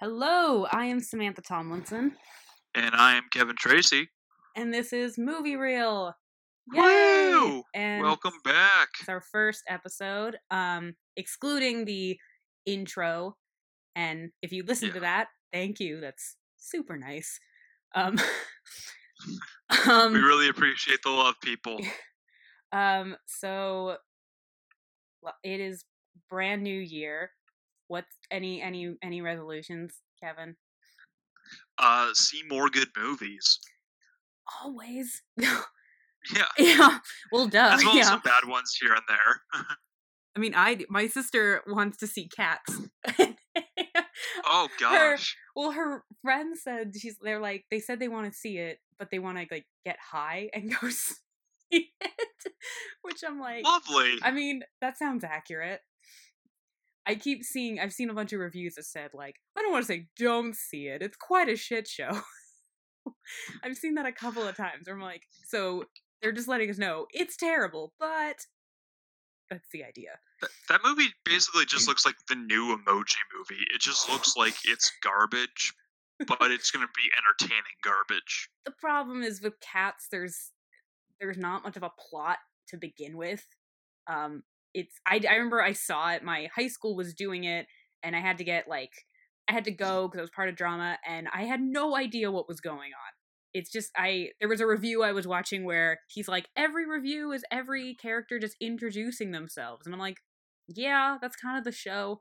Hello, I am Samantha Tomlinson, And I am Kevin Tracy. and this is Movie Reel. Woo! And Welcome back. It's our first episode, um, excluding the intro. And if you listen to that, thank you. That's super nice. Um, um, we really appreciate the love, people. um, so it is brand new year. What's any any any resolutions, Kevin? Uh, see more good movies. Always. Yeah, yeah. Well, duh. as well yeah. as some bad ones here and there. I mean, I my sister wants to see cats. oh Her- gosh. well, her friend said she's. They're like they said they want to see it, but they want to like get high and go see it. Which I'm like, Lovely. I mean, that sounds accurate. I keep seeing. I've seen a bunch of reviews that said like, I don't want to say don't see it. It's quite a shit show. I've seen that a couple of times. Where I'm like, so they're just letting us know it's terrible, but that's the idea. Th- that movie basically just looks like the new emoji movie. It just looks like it's garbage, but it's going to be entertaining garbage. the problem is with cats there's there's not much of a plot to begin with um it's i, I remember i saw it my high school was doing it and i had to get like i had to go because i was part of drama and i had no idea what was going on it's just i there was a review i was watching where he's like every review is every character just introducing themselves and i'm like yeah that's kind of the show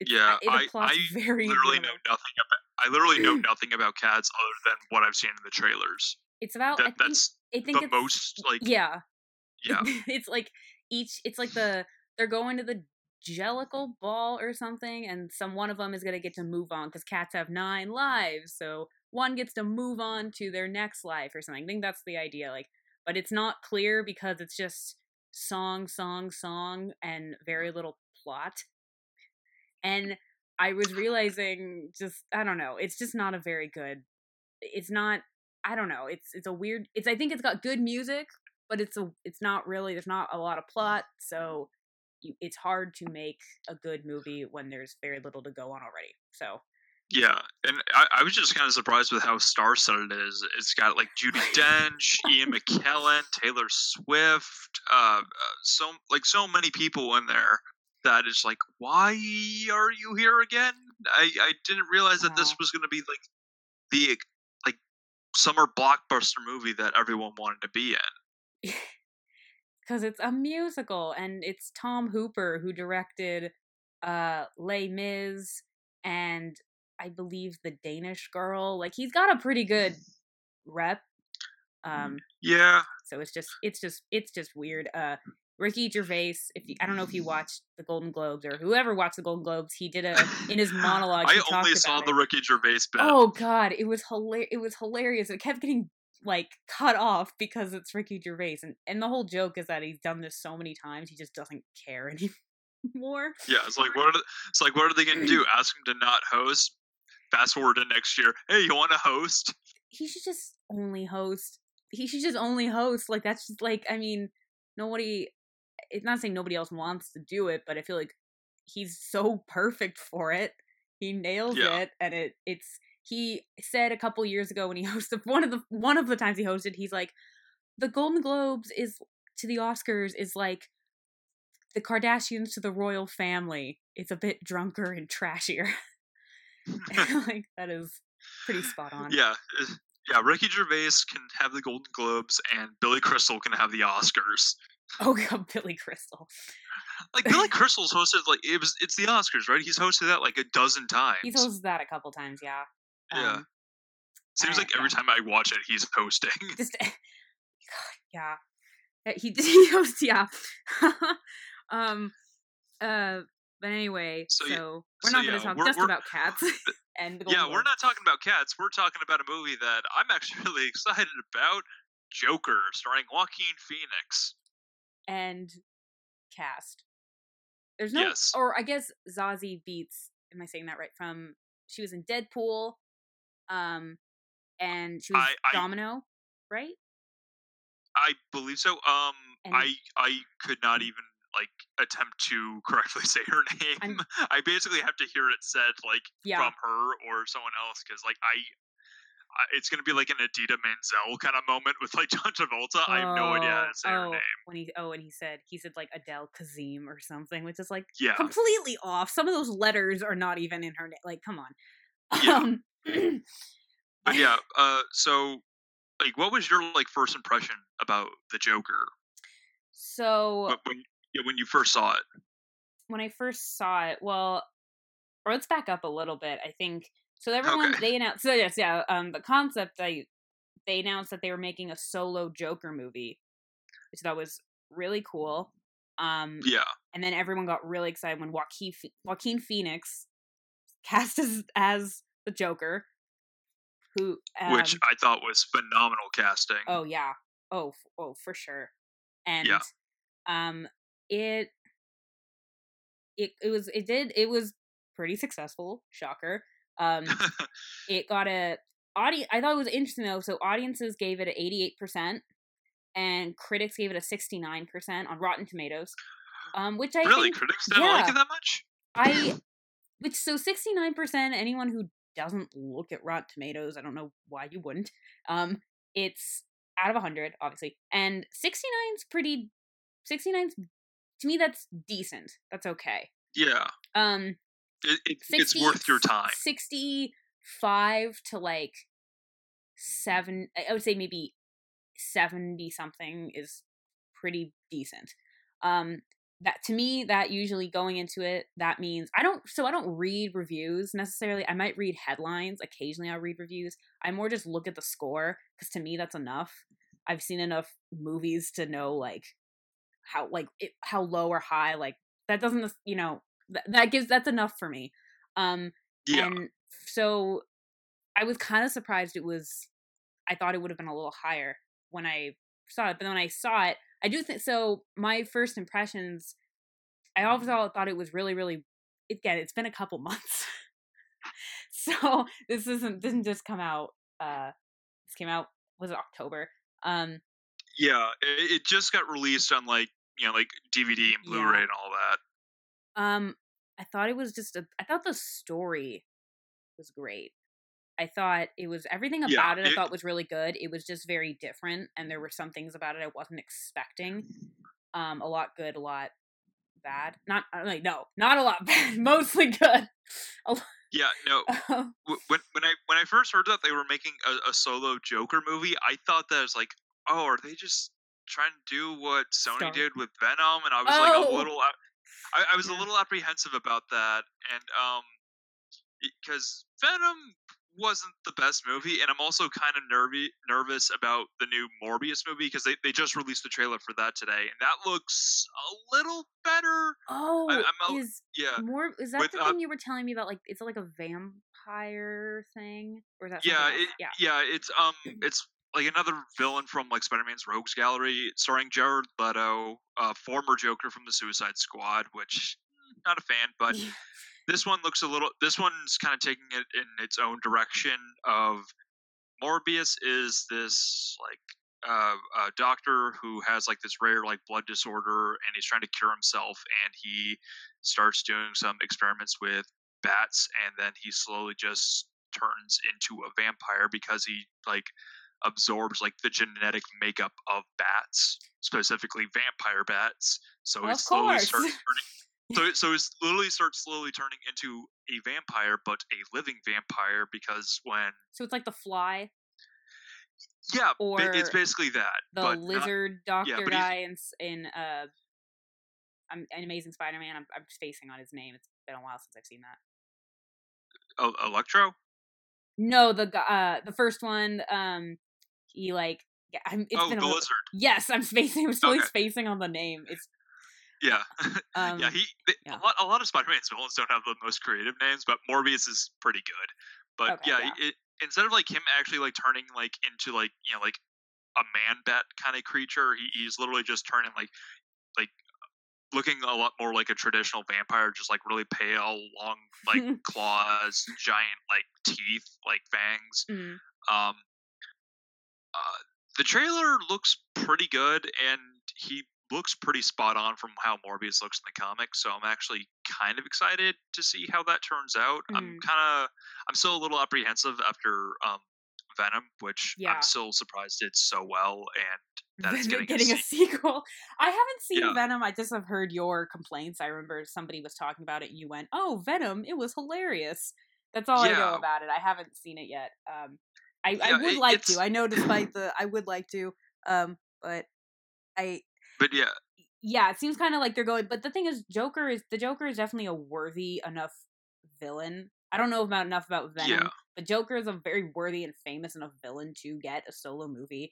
it's, Yeah, it I- I very Literally little. know nothing about. I literally know nothing about cats other than what I've seen in the trailers. it's about I think, that's I think the most like yeah yeah. it's like each it's like the they're going to the jellicle ball or something and some one of them is going to get to move on because cats have nine lives so one gets to move on to their next life or something i think that's the idea like but it's not clear because it's just song song song and very little plot. And i was realizing just i don't know it's just not a very good it's not i don't know it's it's a weird it's i think it's got good music but it's a it's not really there's not a lot of plot so you, it's hard to make a good movie when there's very little to go on already so Yeah, and I, I was just kind of surprised with how star-studded it is. It's got like Judi Dench, Ian McKellen, Taylor Swift, uh, uh, so like so many people in there that is like, why are you here again? I I didn't realize that this was going to be like the like summer blockbuster movie that everyone wanted to be in. because it's a musical and it's tom hooper who directed uh les mis and i believe the danish girl like he's got a pretty good rep um Yeah, so it's just it's just it's just weird uh ricky gervais if you, i don't know if you watched the golden globes or whoever watched the golden globes he did a in his monologue I only saw the it. Ricky Gervais bit. Oh god, it was hilarious. It was hilarious. It kept getting like cut off because it's Ricky Gervais, and and the whole joke is that he's done this so many times he just doesn't care anymore. Yeah, it's like what are the, it's like what are they gonna do? Ask him to not host? Fast forward to next year. Hey, you want to host? He should just only host. He should just only host. Like that's just like I mean, nobody. It's not saying nobody else wants to do it, but I feel like he's so perfect for it. He nails Yeah. it, and it it's. He said a couple years ago when he hosted one of the one of the times he hosted, he's like, the Golden Globes is to the Oscars is like the Kardashians to the royal family. It's a bit drunker and trashier. like that is pretty spot on. Yeah, yeah. Ricky Gervais can have the Golden Globes, and Billy Crystal can have the Oscars. Oh god, Billy Crystal. Like Billy Crystal's hosted like it was. It's the Oscars, right? He's hosted that like a dozen times. He's hosted that a couple times, yeah. Yeah. Um, Seems like every time I watch it, he's hosting. just yeah. He he hosts, yeah. um uh but anyway, so, So, we're so, not going yeah, to talk just about cats and yeah, we're not talking about cats. We're talking about a movie that I'm actually really excited about. Joker, starring Joaquin Phoenix. and cast. There's no, Yes. or I guess Zazie Beetz. Am I saying that right? From she was in Deadpool, um, and she was I- I- Domino, right? I believe so. Um, And- I I could not even like attempt to correctly say her name. I'm- I basically have to hear it said like Yeah. from her or someone else because like I, I, it's gonna be like an Idina Menzel kind of moment with like John Travolta. I have no idea how to say her oh, name. When he oh, and he said he said like Adele Kazim or something, which is like Yeah, completely off. Some of those letters are not even in her name. Like, come on. Yeah. Um, yeah. Uh, so like, what was your like first impression about the Joker so when yeah, when you first saw it? when I first saw it, well, or let's back up a little bit. I think so. Everyone Okay. they announced. So yes, yeah. Um, the concept I they announced that they were making a solo Joker movie, which that was really cool. Um, Yeah, and then everyone got really excited when Joaquin Joaquin Phoenix cast as as the Joker, who um, which I thought was phenomenal casting. Oh yeah. Oh oh for sure. And Yeah. um it it it was it did it was pretty successful, shocker. Um it got a audience I thought it was interesting though. So audiences gave it a 88% and critics gave it a 69% on Rotten Tomatoes. Um which I really, think critics didn't like it that much. I which so 69% anyone who doesn't look at Rotten Tomatoes, I don't know why you wouldn't. Um it's out of 100 obviously. And 69's pretty 69's to me that's decent. That's okay. Yeah, Um it, it, 60, it's worth your time. 65 to like 7 I would say maybe 70 something is pretty decent. Um that to me that usually going into it that means I don't so I don't read reviews necessarily. I might read headlines, occasionally I'll read reviews. I more just look at the score cuz to me that's enough. I've seen enough movies to know like how like it, how low or high like that doesn't you know th- that gives that's enough for me. Um Yeah, and so I was kind of surprised it was I thought it would have been a little higher when I saw it, but then when I saw it, I do think so my first impressions I overall thought it was really really again, it's been a couple months. so this isn't didn't just come out uh this came out was it October. Um yeah. It, it just got released on like you know like DVD and Blu-ray Yeah. and all that. Um, I thought it was just a. I thought the story was great. I thought it was everything Yeah, about it. I it- thought was really good. It was just very different, and there were some things about it I wasn't expecting. Um, a lot good, a lot bad. Not like no, not a lot bad. Mostly good. Yeah, no. w- when when I when I first heard that they were making a, a solo Joker movie, I thought that was like, oh, are they just trying to do what Sony Star- did with Venom? And I was like Oh! a little, I, I was Yeah. a little apprehensive about that, and um, because Venom wasn't the best movie, and I'm also kind of nervy nervous about the new Morbius movie because they, they just released the trailer for that today, and that looks a little better. oh, I'm a- is Yeah, more? Is that with, the uh, thing you were telling me about? Like, is it like a vampire thing, or is that yeah, it, yeah. yeah. It's um, it's like another villain from like Spider-Man's Rogues Gallery, starring Jared Leto, uh, former Joker from the Suicide Squad, which not a fan, but this one looks a little. This one's kind of taking it in its own direction. Of Morbius is this like uh, a doctor who has like this rare like blood disorder, and he's trying to cure himself, and he starts doing some experiments with bats, and then he slowly just turns into a vampire because he like absorbs like the genetic makeup of bats, specifically vampire bats. So Of he slowly course. starts turning. So, so it's literally starts slowly turning into a vampire, but a living vampire because when So it's like the fly, yeah, ba- it's basically that. the but not- lizard doctor he's- guy in in uh, I'm an Amazing Spider-Man. I'm I'm spacing on his name. It's been a while since I've seen that. oh, Electro. No, the uh the first one. Um, he like yeah. I'm. It's oh, been the a, li- lizard. Yes, I'm spacing. I'm totally Okay. spacing on the name. It's Yeah, um. yeah. He they, yeah. a lot. A lot of Spider-Man's villains don't have the most creative names, but Morbius is pretty good. But Okay, yeah, yeah. It, instead of like him actually like turning like into like you know like a man bat kind of creature, he, he's literally just turning like like looking a lot more like a traditional vampire, just like really pale, long like claws, giant like teeth, like fangs. mm, Um, uh, the trailer looks pretty good, and he looks pretty spot on from how Morbius looks in the comics. So I'm actually kind of excited to see how that turns out. I'm Mm. kind of I'm still a little apprehensive after um, Venom, which Yeah. I'm still surprised did so well, and that it's Venom getting, a sequel. I haven't seen Yeah. Venom. I just have heard your complaints. I remember somebody was talking about it and you went, "Oh, Venom, it was hilarious." That's all I know about it. I haven't seen it yet. Um I, I would it- like to. I know despite the I would like to. Um but I but yeah, yeah, it seems kind of like they're going. But the thing is, Joker is the Joker is definitely a worthy enough villain. I don't know about enough about Venom, Yeah. but Joker is a very worthy and famous enough villain to get a solo movie.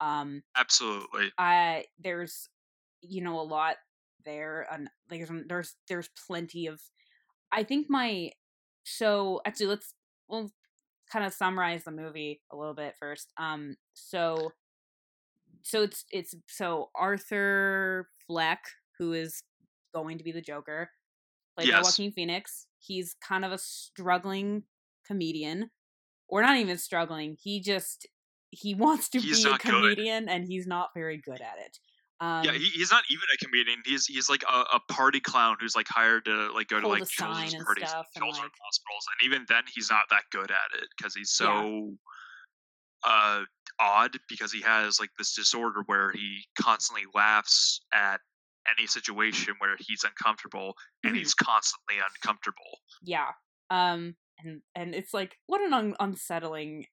Um, absolutely. I there's you know a lot there, and there's there's there's plenty of. I think my so actually let's we'll kind of summarize the movie a little bit first. Um, so so it's it's so Arthur Fleck, who is going to be the Joker, played by Joaquin Phoenix. He's kind of a struggling comedian, or not even struggling. He just he wants to He's be a not good. comedian, and he's not very good at it. Um, yeah, he, he's not even a comedian. He's he's like a, a party clown who's like hired to like go to like children's and parties, stuff and, children's like- hospitals, and even then he's not that good at it because he's Yeah. so uh odd because he has like this disorder where he constantly laughs at any situation where he's uncomfortable and he's constantly uncomfortable. yeah um and and it's like what an un- unsettling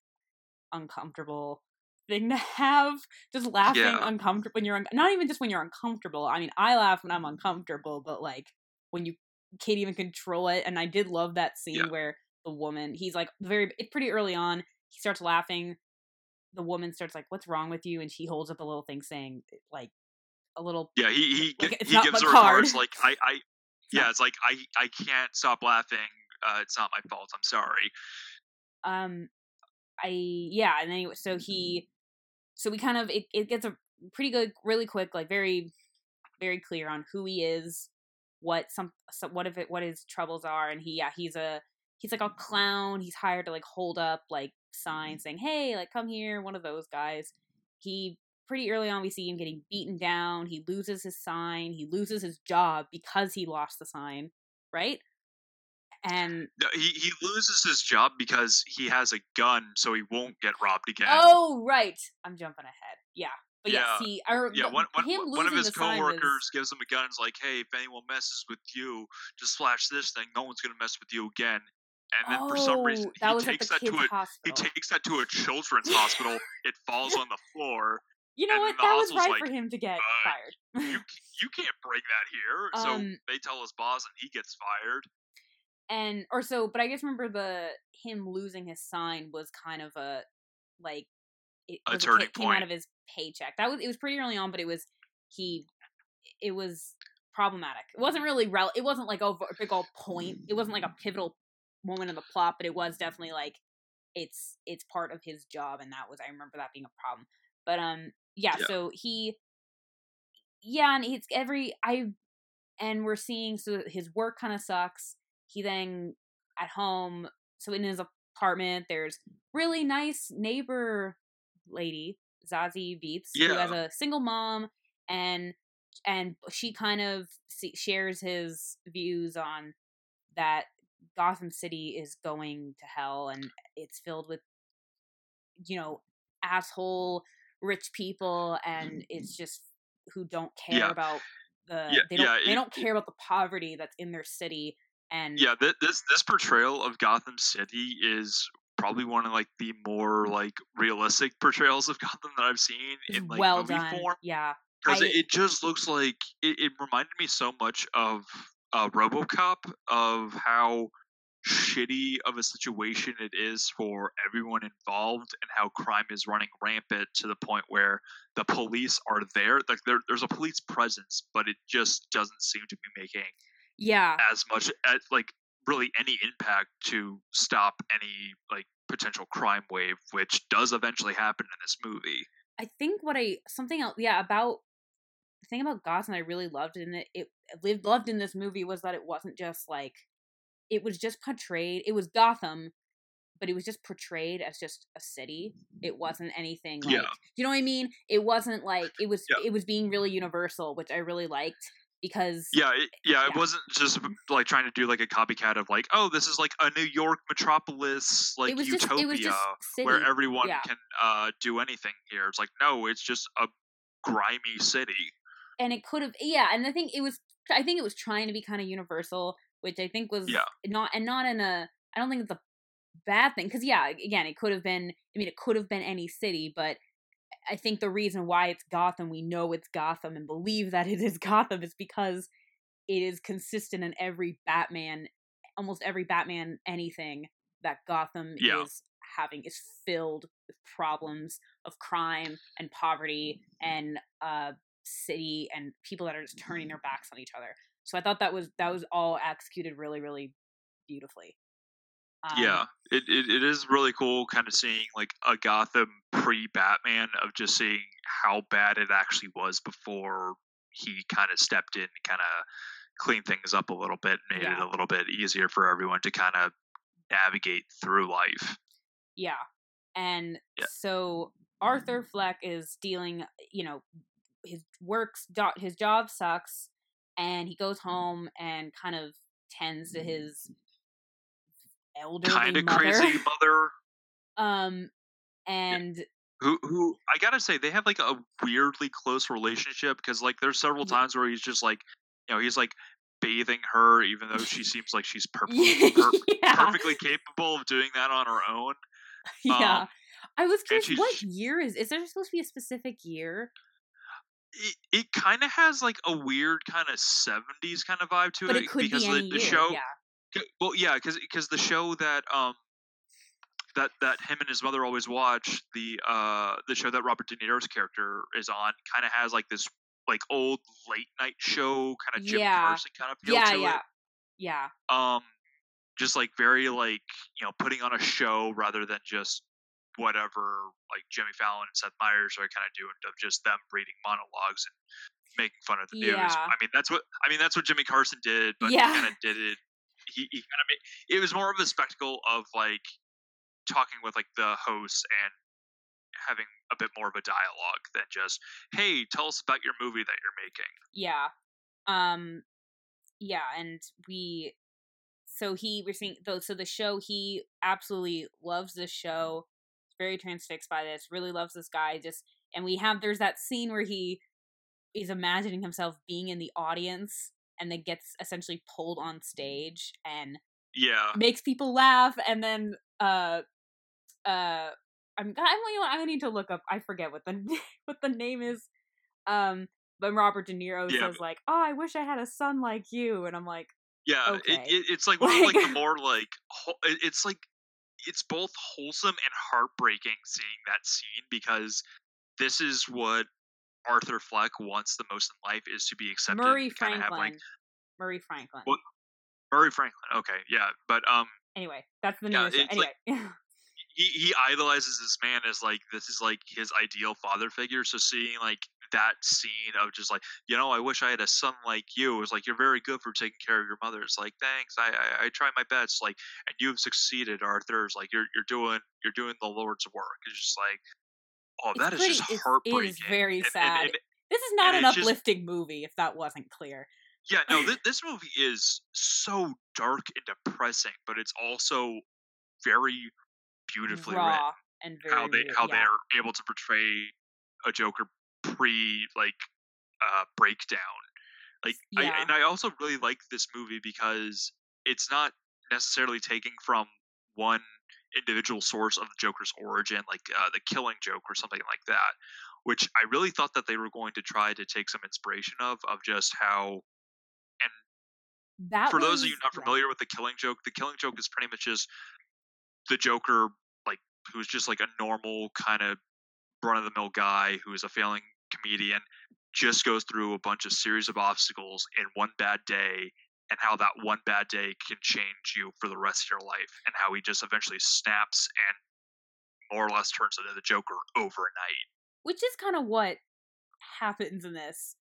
uncomfortable thing to have just laughing Yeah. uncomfortable when you're un- not even just when you're uncomfortable i mean i laugh when i'm uncomfortable but like when you can't even control it and i did love that scene Yeah. where the woman he's like very it's pretty early on he starts laughing the woman starts like what's wrong with you and she holds up a little thing saying like a little Yeah, he he Like, he gives her a card. card. It's like I I yeah, it's like I I can't stop laughing. Uh, it's not my fault. I'm sorry. um i yeah and anyway so he so we kind of it, it gets a pretty good really quick like very very clear on who he is what some, some what if it what his troubles are and he yeah he's a he's like a clown he's hired to like hold up like signs saying hey like come here one of those guys he pretty early on we see him getting beaten down he loses his sign he loses his job because he lost the sign right and No, he he loses his job because he has a gun, so he won't get robbed again. Oh, right. I'm jumping ahead. Yeah. But yeah, see, I, yeah, one, one, him one of his sign coworkers was- gives him a gun. and is like, "Hey, if anyone messes with you, just flash this thing. No one's gonna mess with you again." And then for some reason, Oh, that he takes that to a he takes that to a children's hospital. It falls on the floor. you know what? That was right like, for him to get "Uh, fired. You you can't bring that here. so Um, they tell his boss, and he gets fired. and or so, but I guess remember the him losing his sign was kind of a like it A turning came out of his paycheck. That was it was pretty early on, but it was he it was problematic. It wasn't really rel. It wasn't like over a big old point. It wasn't like a pivotal moment of the plot, but it was definitely like it's it's part of his job, and that was I remember that being a problem. But um, yeah. Yeah. So he, yeah, and it's every I, and we're seeing so his work kind of sucks. He then at home, so in his apartment, there's really nice neighbor lady Zazie Beetz, who has a single mom, and and she kind of shares his views on that Gotham City is going to hell and it's filled with you know asshole rich people and it's just who don't care Yeah. about the Yeah, they don't yeah, they it- don't care about the poverty that's in their city and Yeah, th- this this portrayal of Gotham City is probably one of like the more like realistic portrayals of Gotham that I've seen in like well movie done form. yeah because it, it just looks like it, it reminded me so much of uh, RoboCop of how shitty of a situation it is for everyone involved and how crime is running rampant to the point where the police are there like there, there's a police presence but it just doesn't seem to be making yeah. as much as like really any impact to stop any like potential crime wave which does eventually happen in this movie. I think what I something else yeah about the thing about Gotham I really loved in it it lived loved in this movie was that it wasn't just like it was just portrayed it was Gotham but it was just portrayed as just a city. It wasn't anything like Yeah. you know what I mean? It wasn't like it was Yeah. it was being really universal, which I really liked because Yeah, it, yeah, it wasn't just like trying to do like a copycat of like, oh, this is like a New York metropolis like it was just utopia just city. where everyone yeah. can uh do anything here. It's like, no, it's just a grimy city. and it could have yeah and i think it was i think it was trying to be kind of universal which i think was Yeah. not and not in a i don't think it's a bad thing because yeah again it could have been i mean it could have been any city but i think the reason why it's gotham we know it's gotham and believe that it is gotham is because it is consistent in every batman almost every batman anything that gotham Yeah. is having is filled with problems of crime and poverty and uh city and people that are just turning their backs on each other. So I thought that was that was all executed really really beautifully. Um, yeah, it, it it is really cool, kind of seeing like a Gotham pre Batman of just seeing how bad it actually was before he kind of stepped in, kind of cleaned things up a little bit, made it a little bit easier for everyone to kind of navigate through life. Yeah. And Yeah. so Arthur Fleck is dealing, you know, his works his job sucks and he goes home and kind of tends to his elderly Kind of crazy mother. Um and Who, who I gotta say, they have like a weirdly close relationship because like there's several times where he's just like, you know, he's like bathing her, even though she seems like she's perfectly per- yeah. perfectly capable of doing that on her own. yeah. Um, I was curious what year is is there supposed to be a specific year? It, it kind of has like a weird kind of 70s kind of vibe to But it, it could because be the, the year. show Yeah. well yeah because because the show that um that that him and his mother always watch the uh the show that Robert De Niro's character is on kind of has like this like old late night show kind of Jim Yeah. Carson kind of feel Yeah, to yeah. it Yeah. um just like very like you know putting on a show rather than just whatever like Jimmy Fallon and Seth Meyers are kind of doing of just them reading monologues and making fun of the news. Yeah. I mean that's what I mean that's what Jimmy Carson did, but Yeah. he kind of did it. He, he kind of made it was more of a spectacle of like talking with like the hosts and having a bit more of a dialogue than just hey tell us about your movie that you're making. Yeah. Um yeah, and we so he seeing though so the show he absolutely loves this show. Very transfixed by this, really loves this guy, just and we have there's that scene where he is imagining himself being in the audience and then gets essentially pulled on stage and Yeah. makes people laugh and then uh uh I'm I'm I need to look up I forget what the what the name is um but Robert De Niro Yeah, says like oh I wish I had a son like you and I'm like Yeah, Okay. it, it, it's like one of like Like- the more like it's like it's both wholesome and heartbreaking seeing that scene because this is what Arthur Fleck wants the most in life is to be accepted. Murray and Franklin Have, like, Murray Franklin Murray Franklin. Okay, yeah, but um, anyway that's the Yeah, name of the show it's anyway like- he he idolizes this man as like this is like his ideal father figure. So seeing like that scene of just like you know I wish I had a son like you is like you're very good for taking care of your mother. It's like thanks I I, I try my best like and you've succeeded Arthur. It's like you're you're doing you're doing the Lord's work. It's just like oh It's that is pretty- just heartbreaking. it is very And- and- sad and- this is not an it's just- uplifting movie if that wasn't clear yeah, no, this, this movie is so dark and depressing, but it's also very beautifully written. and very how they real- how yeah. they're able to portray a Joker pre like uh breakdown. Like I and I also really like this movie because it's not necessarily taking from one individual source of the Joker's origin, like uh, the Killing Joke or something like that. Which I really thought that they were going to try to take some inspiration of, of just how And that for those of you was- not yeah. familiar with the Killing Joke, the Killing Joke is pretty much just the Joker, who's just like a normal kind of run of the mill guy who is a failing comedian, just goes through a bunch of series of obstacles in one bad day, and how that one bad day can change you for the rest of your life, and how he just eventually snaps and more or less turns into the Joker overnight. which is kind of what happens in this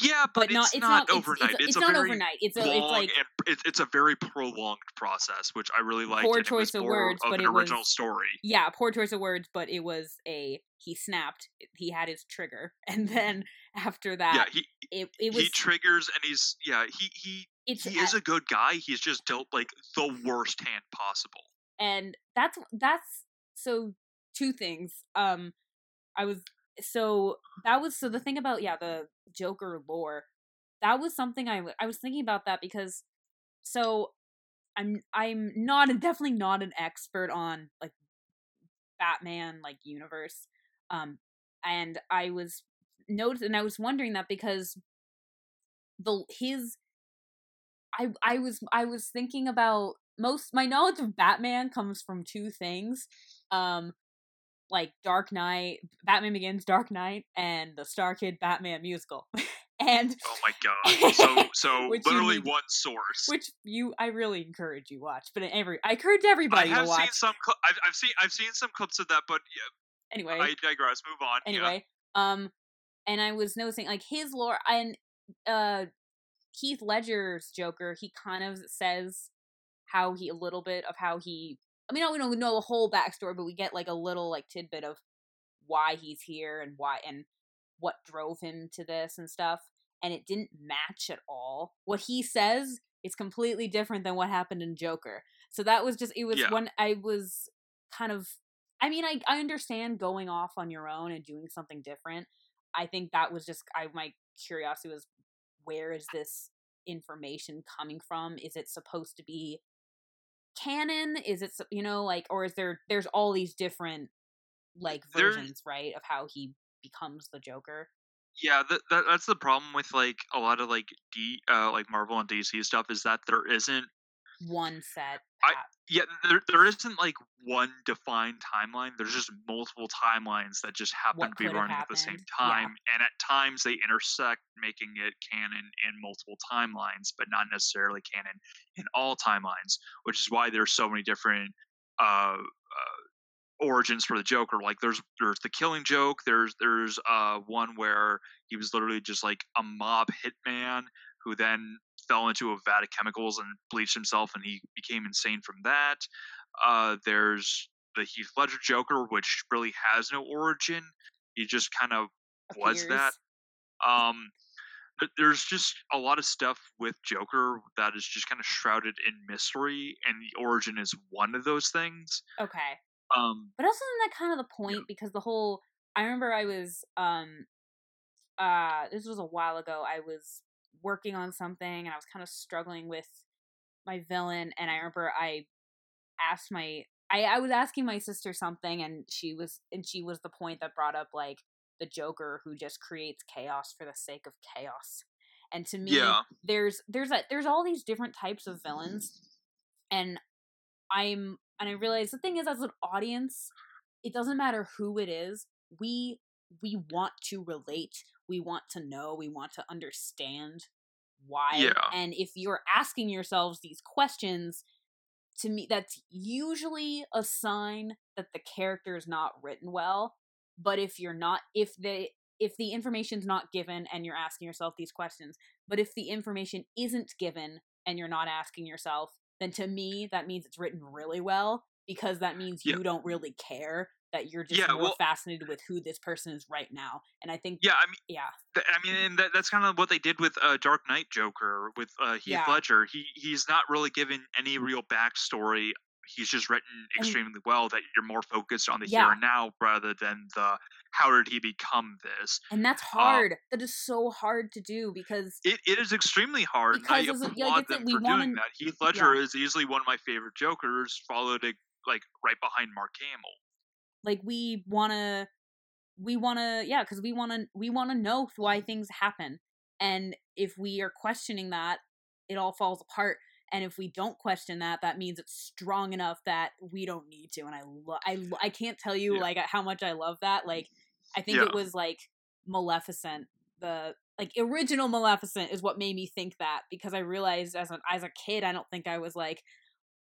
Yeah, but, but not it's, it's not, not it's- overnight. It's, it's, a not very overnight. It's a, long it's like and it, it's a very prolonged process, which I really liked. Poor and it was choice of words, of but an it original was- story. yeah, poor choice of words, but it was a he snapped. He had his trigger, and then after that, Yeah, he it it was he triggers and he's yeah he he it's he is a good guy. He's just dealt like the worst hand possible. and that's that's so two things um i was so that was so the thing about yeah the joker lore that was something i was thinking about that because so i'm i'm not definitely not an expert on like batman like universe um and i was noticed and i was wondering that because the his i i was i was thinking about most my knowledge of Batman comes from two things. Um like Dark Knight, Batman Begins, Dark Knight, and the Star Kid Batman musical. and Oh my god! So so you literally need- one source. which you I really encourage you watch. But every I encourage everybody I have to watch. seen some. Cl- I've, I've seen I've seen some clips of that, but yeah, anyway, I digress. Move on. yeah. anyway, um and I was noticing like his lore and uh Heath Ledger's Joker, he kind of says how he a little bit of how he I mean, we don't know the whole backstory, but we get like a little like tidbit of why he's here and why and what drove him to this and stuff. And it didn't match at all. What he says is completely different than what happened in Joker. So that was just it was Yeah. when I was kind of I mean, I I understand going off on your own and doing something different. I think that was just I my curiosity was where is this information coming from? Is it supposed to be canon? Is it you know like or is there there's all these different like There- versions, right, of how he becomes the Joker? Yeah, that, that that's the problem with like a lot of like D uh like Marvel and DC stuff is that there isn't One set. I- yeah there there isn't like one defined timeline. There's just multiple timelines that just happen What to be running at the same happened, yeah. time, and at times they intersect, making it canon in multiple timelines, but not necessarily canon in all timelines. Which is why there's so many different uh, uh origins for the Joker. Like there's there's the Killing Joke. There's there's uh one where he was literally just like a mob hitman who then fell into a vat of chemicals and bleached himself, and he became insane from that. Uh, there's the Heath Ledger Joker, which really has no origin. He just kind of was that. Um th- there's just a lot of stuff with Joker that is just kind of shrouded in mystery, and the origin is one of those things. Okay. Um, But also isn't that kind of the point because the whole I remember I was um uh this was a while ago. I was working on something and I was kind of struggling with my villain and I remember I asked my I, I was asking my sister something and she was and she was the point that brought up like the Joker who just creates chaos for the sake of chaos. And to me yeah, there's there's a there's all these different types of villains and i'm and i realize the thing is as an audience it doesn't matter who it is we we want to relate we want to know we want to understand why Yeah. and if you're asking yourselves these questions to me that's usually a sign that the character is not written well but if you're not if they if the information's not given and you're asking yourself these questions but if the information isn't given and you're not asking yourself then to me that means it's written really well because that means Yeah. you don't really care that you're just Yeah, more well- fascinated with who this person is right now and i think yeah. I mean, yeah th- I mean, and that, that's kind of what they did with uh, Dark Knight Joker with uh, Heath Yeah. Ledger. He he's not really given any real backstory. He's just written And- extremely well that you're more focused on the Yeah. here and now rather than the how did he become this. and that's hard that is so hard to do because It, it is extremely hard. and I Because yeah, applaud it's that them for wanna- doing that. Heath Ledger is easily one of my favorite Jokers, followed uh, like right behind Mark Hamill. Like we want to we want to yeah because we want to we want to know why things happen and if we are questioning that it all falls apart and if we don't question that that means it's strong enough that we don't need to and i lo- I lo- i can't tell you Yeah. like how much i love that like i think Yeah. it was like maleficent the like original maleficent is what made me think that because i realized as a as a kid i don't think i was like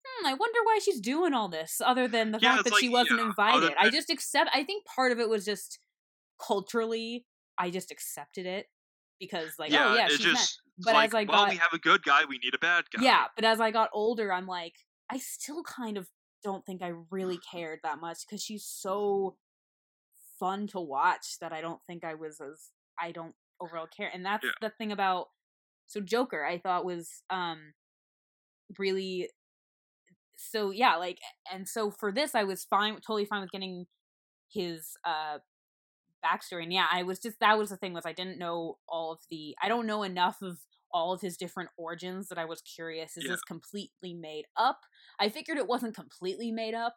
hmm, I wonder why she's doing all this, other than the Yeah, fact that she wasn't yeah, invited. I just accept. I think part of it was just culturally, I just accepted it because like yeah, oh yeah she's just But like, as I well, we have a good guy, we need a bad guy. yeah, but as I got older, I'm like I still kind of don't think I really cared that much because she's so fun to watch that I don't think I was as I don't overall care. And that's Yeah. the thing about so Joker I thought was um really so yeah, like and so for this I was fine totally fine with getting his uh backstory and yeah, I was just that was the thing was I didn't know all of the I don't know enough of all of his different origins that I was curious is Yeah. this completely made up? I figured it wasn't completely made up.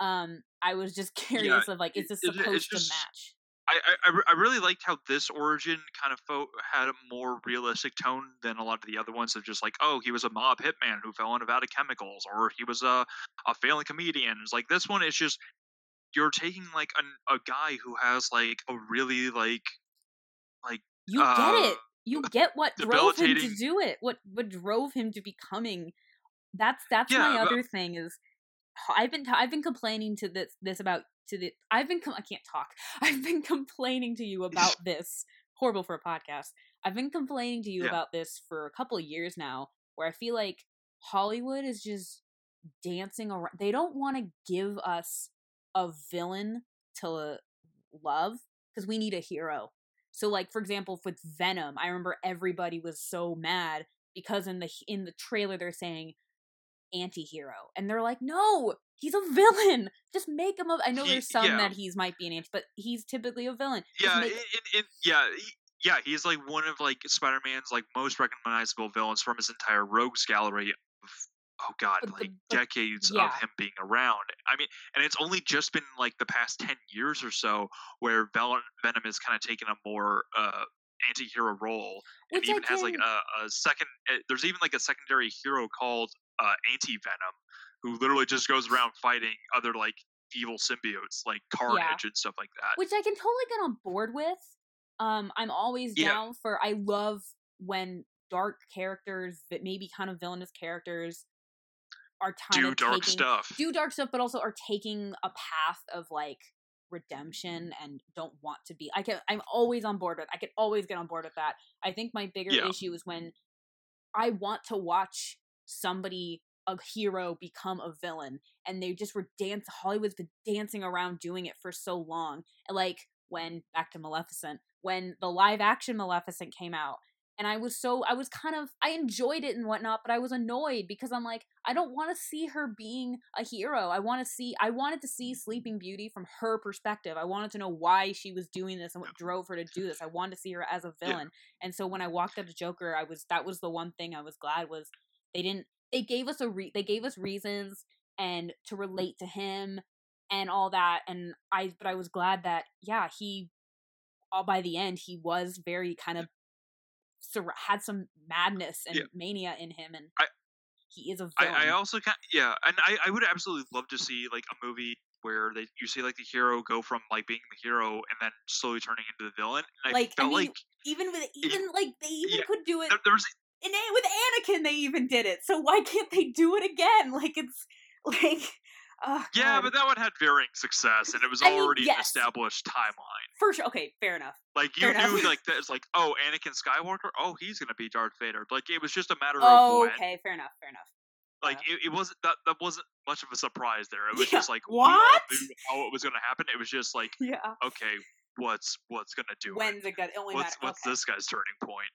Um I was just curious of like is this it- supposed to match? I, I, I really liked how this origin kind of fo- had a more realistic tone than a lot of the other ones of just like, oh, he was a mob hitman who fell into vat of chemicals, or he was a, a failing comedian. It's like this one is just you're taking like an, a guy who has like a really like like You uh, get it. You get what drove him to do it. What what drove him to becoming. That's that's Yeah, my but- other thing is. I've been I've been complaining to this this about to the I've been com- I can't talk. I've been complaining to you about this. Horrible for a podcast. I've been complaining to you Yeah. about this for a couple of years now, where I feel like Hollywood is just dancing around. They don't want to give us a villain to love because we need a hero. So, like for example, with Venom, I remember everybody was so mad because in the in the trailer they're saying anti-hero and they're like no he's a villain just make him a i know He- there's some yeah. that he's might be an anti but he's typically a villain Just yeah, make- it, it, it, yeah, he, yeah. He's like one of like Spider-Man's like most recognizable villains from his entire rogues gallery of oh god, But like but- decades yeah. of him being around. I mean, and it's only just been like the past ten years or so where Venom has kind of taken a more uh anti-hero role and Which I even has like a, a second uh, there's even like a secondary hero called uh anti-venom who literally just goes around fighting other like evil symbiotes like carnage and stuff like that which I can totally get on board with. Um, I'm always Yeah. down for. I love when dark characters that maybe kind of villainous characters are kind do of dark taking, stuff do dark stuff, but also are taking a path of like redemption and don't want to be. I can. I'm always on board with. I can always get on board with that. I think my bigger Yeah. issue is when I want to watch somebody a hero become a villain and they just were dance hollywood's been dancing around doing it for so long like when back to maleficent when the live action maleficent came out and i was so i was kind of i enjoyed it and whatnot but i was annoyed because i'm like i don't want to see her being a hero. I want to see i wanted to see sleeping beauty from her perspective. I wanted to know why she was doing this and what drove her to do this. I wanted to see her as a Yeah. villain and so when i walked up to joker i was that was the one thing i was glad was they didn't they gave us a re- they gave us reasons and to relate to him and all that and i but i was glad that yeah he all by the end he was very kind of sur- had some madness and Yeah. mania in him and I- he is a I, villain I also kind yeah, and I, I would absolutely love to see like a movie where they you see like the hero go from like being the hero and then slowly turning into the villain. And Like, I I mean, like even with even like they even Yeah. could do it there, there was and with Anakin they even did it. So why can't they do it again? Like it's like oh, yeah, God. but that one had varying success and it was I mean, already an established timeline. for sure. Okay, fair enough. Like you Fair enough. knew like that it's like oh Anakin Skywalker oh he's gonna be Darth Vader like it was just a matter Oh, of when okay, fair enough, fair enough. like it, it wasn't that that wasn't much of a surprise there it was Yeah, just like what? how it was gonna happen it was just like Yeah. okay what's what's gonna do it When's it gonna? Only what's matter. what's okay. this guy's turning point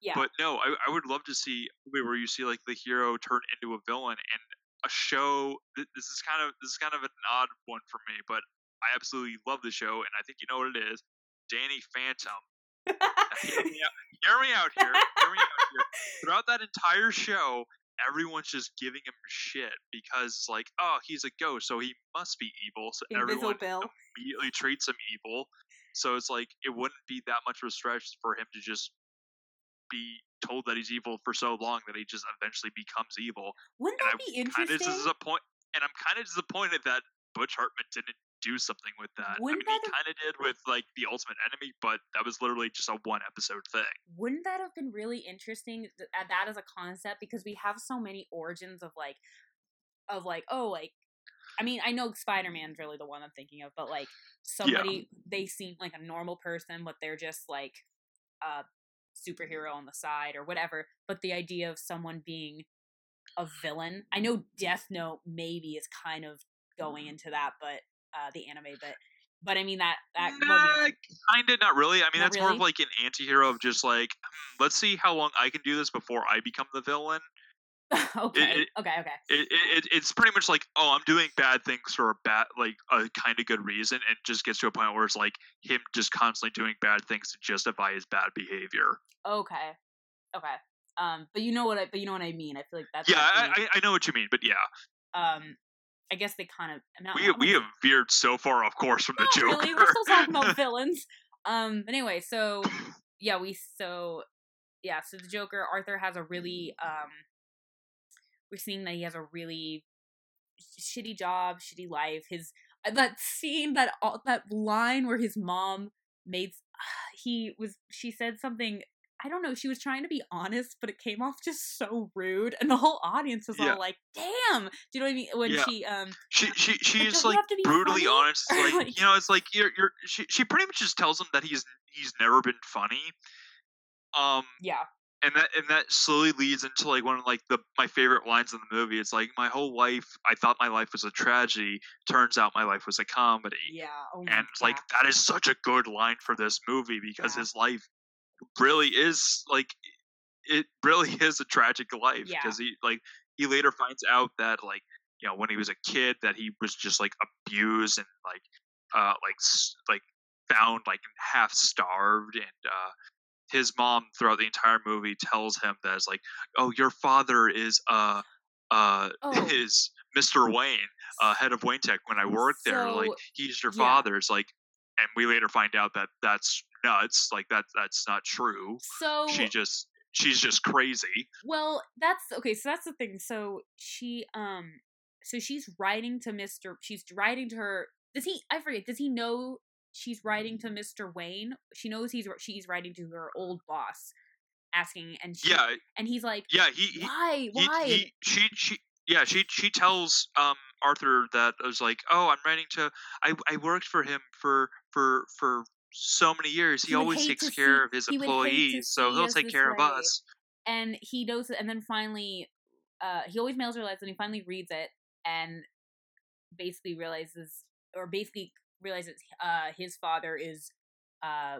Yeah. But no, I, I would love to see a movie where you see like the hero turn into a villain and a show. This is kind of this is kind of an odd one for me, but I absolutely love the show, and I think you know what it is. Danny Phantom. hear, me out, hear me out here. Hear me out here. Throughout that entire show, everyone's just giving him shit because like, oh, he's a ghost, so he must be evil. So Invisible everyone Bill. immediately treats him evil. So it's like it wouldn't be that much of a stretch for him to just be told that he's evil for so long that he just eventually becomes evil. Wouldn't And that be I'm kind of interesting? disappointed, and I'm kind of disappointed that Butch Hartman didn't do something with that. Wouldn't I mean, that he kind of did with like the Ultimate Enemy, but that was literally just a one episode thing. Wouldn't that have been really interesting? th- uh, That as a concept because we have so many origins of like, of like, oh, like. I mean, I know Spider Man's really the one I'm thinking of, but like somebody they seem like a normal person, but they're just like uh superhero on the side or whatever, but the idea of someone being a villain. I know Death Note maybe is kind of going into that, but uh the anime, but but I mean that that Nah, kind of not really. I mean, Not that's more of like an anti-hero of just like, "Hmm, let's see how long I can do this before I become the villain. okay, it- okay, okay. It, it, it it's pretty much like, oh, I'm doing bad things for a bad like a kind of good reason, and just gets to a point where it's like him just constantly doing bad things to justify his bad behavior. Okay. Okay. Um, but you know what I but you know what I mean. I feel like that's Yeah, I, I I know what you mean, but yeah, um I guess they kind of not, we we have veered so far off course from the Joker. really. We're still talking about villains. Um but anyway, so yeah, we so yeah, so the Joker, Arthur has a really um we're seeing that he has a really shitty job, shitty life. His uh, that scene that all that line where his mom made he was she said something I don't know, she was trying to be honest, but it came off just so rude and the whole audience was Yeah. all like, "Damn." Do you know what I mean? When Yeah. she um she she she's like have to be brutally funny? honest like, like- you know it's like you're you're she, she pretty much just tells him that he's he's never been funny um yeah. And that and that slowly leads into like one of like the my favorite lines in the movie it's like my whole life i thought my life was a tragedy turns out my life was a comedy Yeah. Oh and like yeah. that is such a good line for this movie because Yeah. his life really is like it really is a tragic life Yeah. because he like he later finds out that like you know when he was a kid that he was just like abused and like uh like like found like half starved and uh his mom throughout the entire movie tells him that it's like oh your father is uh uh Oh. is Mr. Wayne uh head of Wayne Tech when I worked there like he's your yeah. father's like and we later find out that that's nuts like that that's not true So she just she's just crazy Well, that's okay. So that's the thing. So she, um, so she's writing to Mister. She's writing to her. Does he? I forget. Does he know she's writing to Mister Wayne? She knows he's she's writing to her old boss, asking, and she, yeah and he's like, yeah he, why, he, why? he she she yeah she she tells um arthur that I was like oh i'm writing to i i worked for him for for for so many years he, He always takes care see- of his he would hate to employees so he'll take care of us and he knows it and then finally uh he always mails her letters and he finally reads it and basically realizes or basically realizes uh his father is uh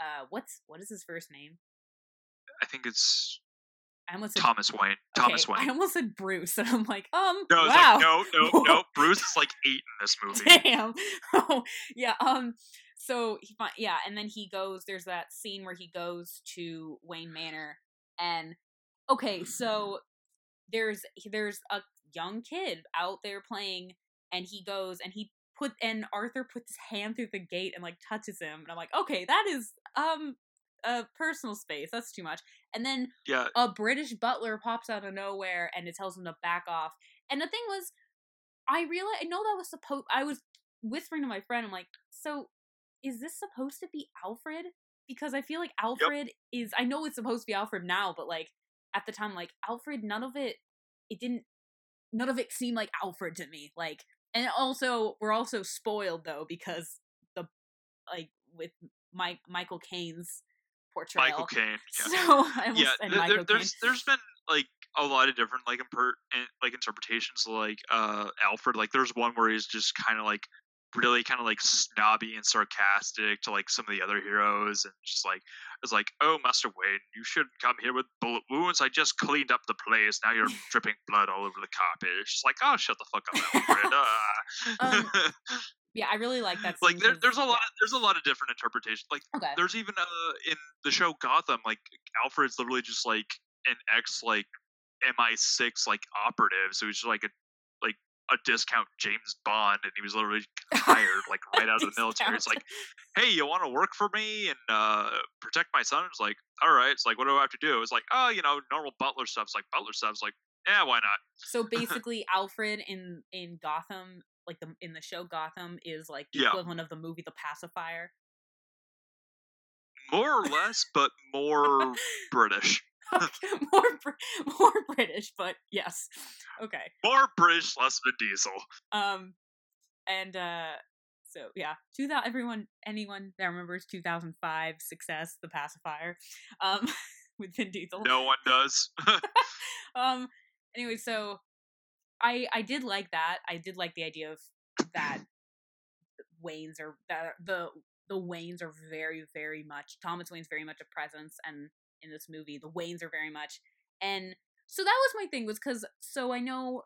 uh what's what is his first name? I think it's i almost said, thomas wayne thomas okay, i almost said bruce and i'm like um no wow like no no no bruce is like eight in this movie. Damn. Oh yeah um so he yeah and then he goes there's that scene where he goes to wayne manor and okay so there's there's a young kid out there playing and he goes and he put and arthur puts his hand through the gate and like touches him and i'm like okay that is um a personal space that's too much and then yeah a British butler pops out of nowhere and it tells him to back off. And the thing was, I realized I know that was supposed. I was whispering to my friend, I'm like, so is this supposed to be Alfred? Because I feel like Alfred is. I know it's supposed to be Alfred now, but like at the time, like Alfred, none of it. It didn't. None of it seemed like Alfred to me. Like, and also we're also spoiled though because the like with Mike Michael Caine's portrayal. michael caine yeah. So yeah there, there, there's there's been like a lot of different like imper- like interpretations like uh alfred like there's one where he's just kind of like really kind of like snobby and sarcastic to like some of the other heroes and just like it's like oh master wayne you shouldn't come here with bullet wounds i just cleaned up the place now you're dripping blood all over the carpet it's just like oh shut the fuck up alfred Um, uh. Yeah, I really like that. like there, there's a lot of, there's a lot of different interpretations like Okay. there's even uh in the show Gotham, like Alfred's literally just like an ex like MI6 like operative, so he's just like a a discount James Bond, and he was literally hired like right out of the military. It's like, hey, you want to work for me and uh protect my son? It's like, all right. It's like, what do I have to do? It's like, oh, you know, normal butler stuff's like butler stuff's like, yeah, why not? so basically, Alfred in in Gotham, like the in the show Gotham, is like the Yeah. equivalent of the movie The Pacifier. More or less, but more British. more more British, but yes, okay. More British, less Vin Diesel. Um, and uh, So yeah, two thousand. Everyone, anyone that remembers two thousand five success, The Pacifier, um, with Vin Diesel. No one does. um. Anyway, so I I did like that. I did like the idea of that Waynes are that the the Waynes are very very much Thomas Wayne's very much a presence, and in this movie the Waynes are very much. And so that was my thing was because so I know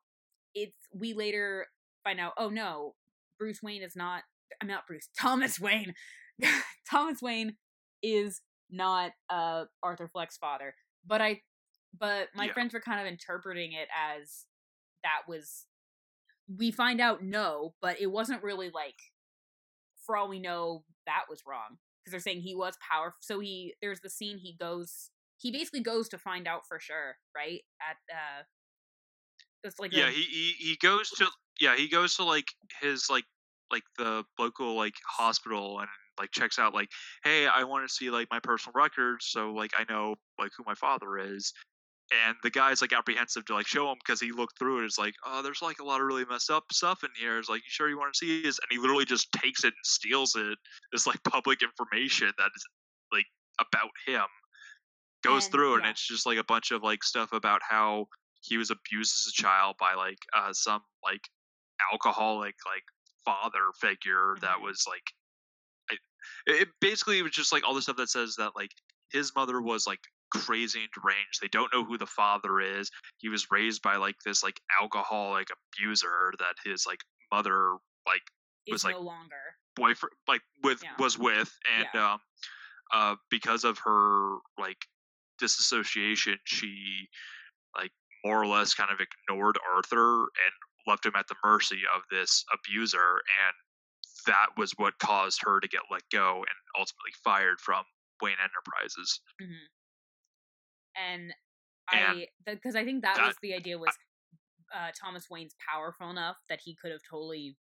it's we later find out oh no Bruce Wayne is not I'm not Bruce Thomas Wayne Thomas Wayne is not uh Arthur Fleck's father but I but my Yeah. friends were kind of interpreting it as that was we find out no but it wasn't really like for all we know that was wrong because they're saying he was powerful so he there's the scene he goes he basically goes to find out for sure right at uh it's like yeah, a- he, he he goes to yeah he goes to like his like like the local like hospital and like checks out like hey I want to see like my personal records so like I know like who my father is. And the guy's like apprehensive to like show him because he looked through it. It's like, oh, there's like a lot of really messed up stuff in here. It's like, you sure you want to see this? And he literally just takes it and steals it. It's like public information that is like about him. Goes And, through it, and it's just like a bunch of like stuff about how he was abused as a child by like uh some like alcoholic like father figure that Mhm. was like I, it basically was just like all the stuff that says that like his mother was like crazy and deranged. They don't know who the father is. He was raised by like this like alcoholic abuser that his like mother like was, like, no longer. boyfriend like with Yeah. was with and um uh because of her like disassociation she like more or less kind of ignored arthur and left him at the mercy of this abuser and that was what caused her to get let go and ultimately fired from wayne enterprises. Hmm And And I, because I think that, that- was the idea was uh, Thomas Wayne's powerful enough that he could have totally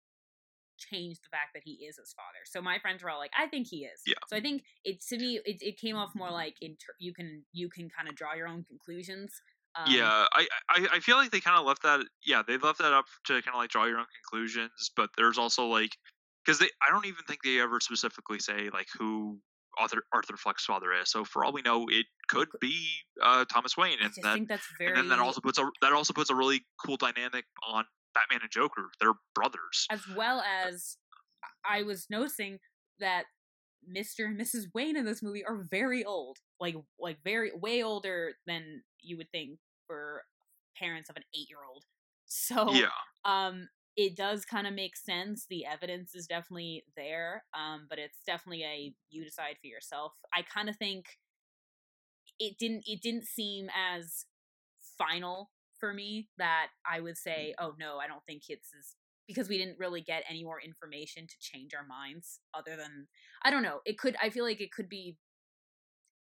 changed the fact that he is his father. So my friends were all like, "I think he is." Yeah. So I think it to me it, it came off more like inter- you can you can kind of draw your own conclusions. Um, yeah, I, I I feel like they kind of left that. Yeah, they left that up to kind of like draw your own conclusions. But there's also like because they I don't even think they ever specifically say like who Arthur Arthur Fleck's father is. So for all we know, it could be uh, Thomas Wayne, and just then think that's very and then that also puts a that also puts a really cool dynamic on Batman and Joker. They're brothers. as well as I was noticing that Mr. and Mrs. Wayne in this movie are very old. Like like very way older than you would think for parents of an 8-year-old. So Yeah, um it does kind of make sense. The evidence is definitely there. Um but it's definitely a you decide for yourself. I kind of think it didn't it didn't seem as final for me that I would say, oh no, I don't think it's because we didn't really get any more information to change our minds other than I don't know. It could I feel like it could be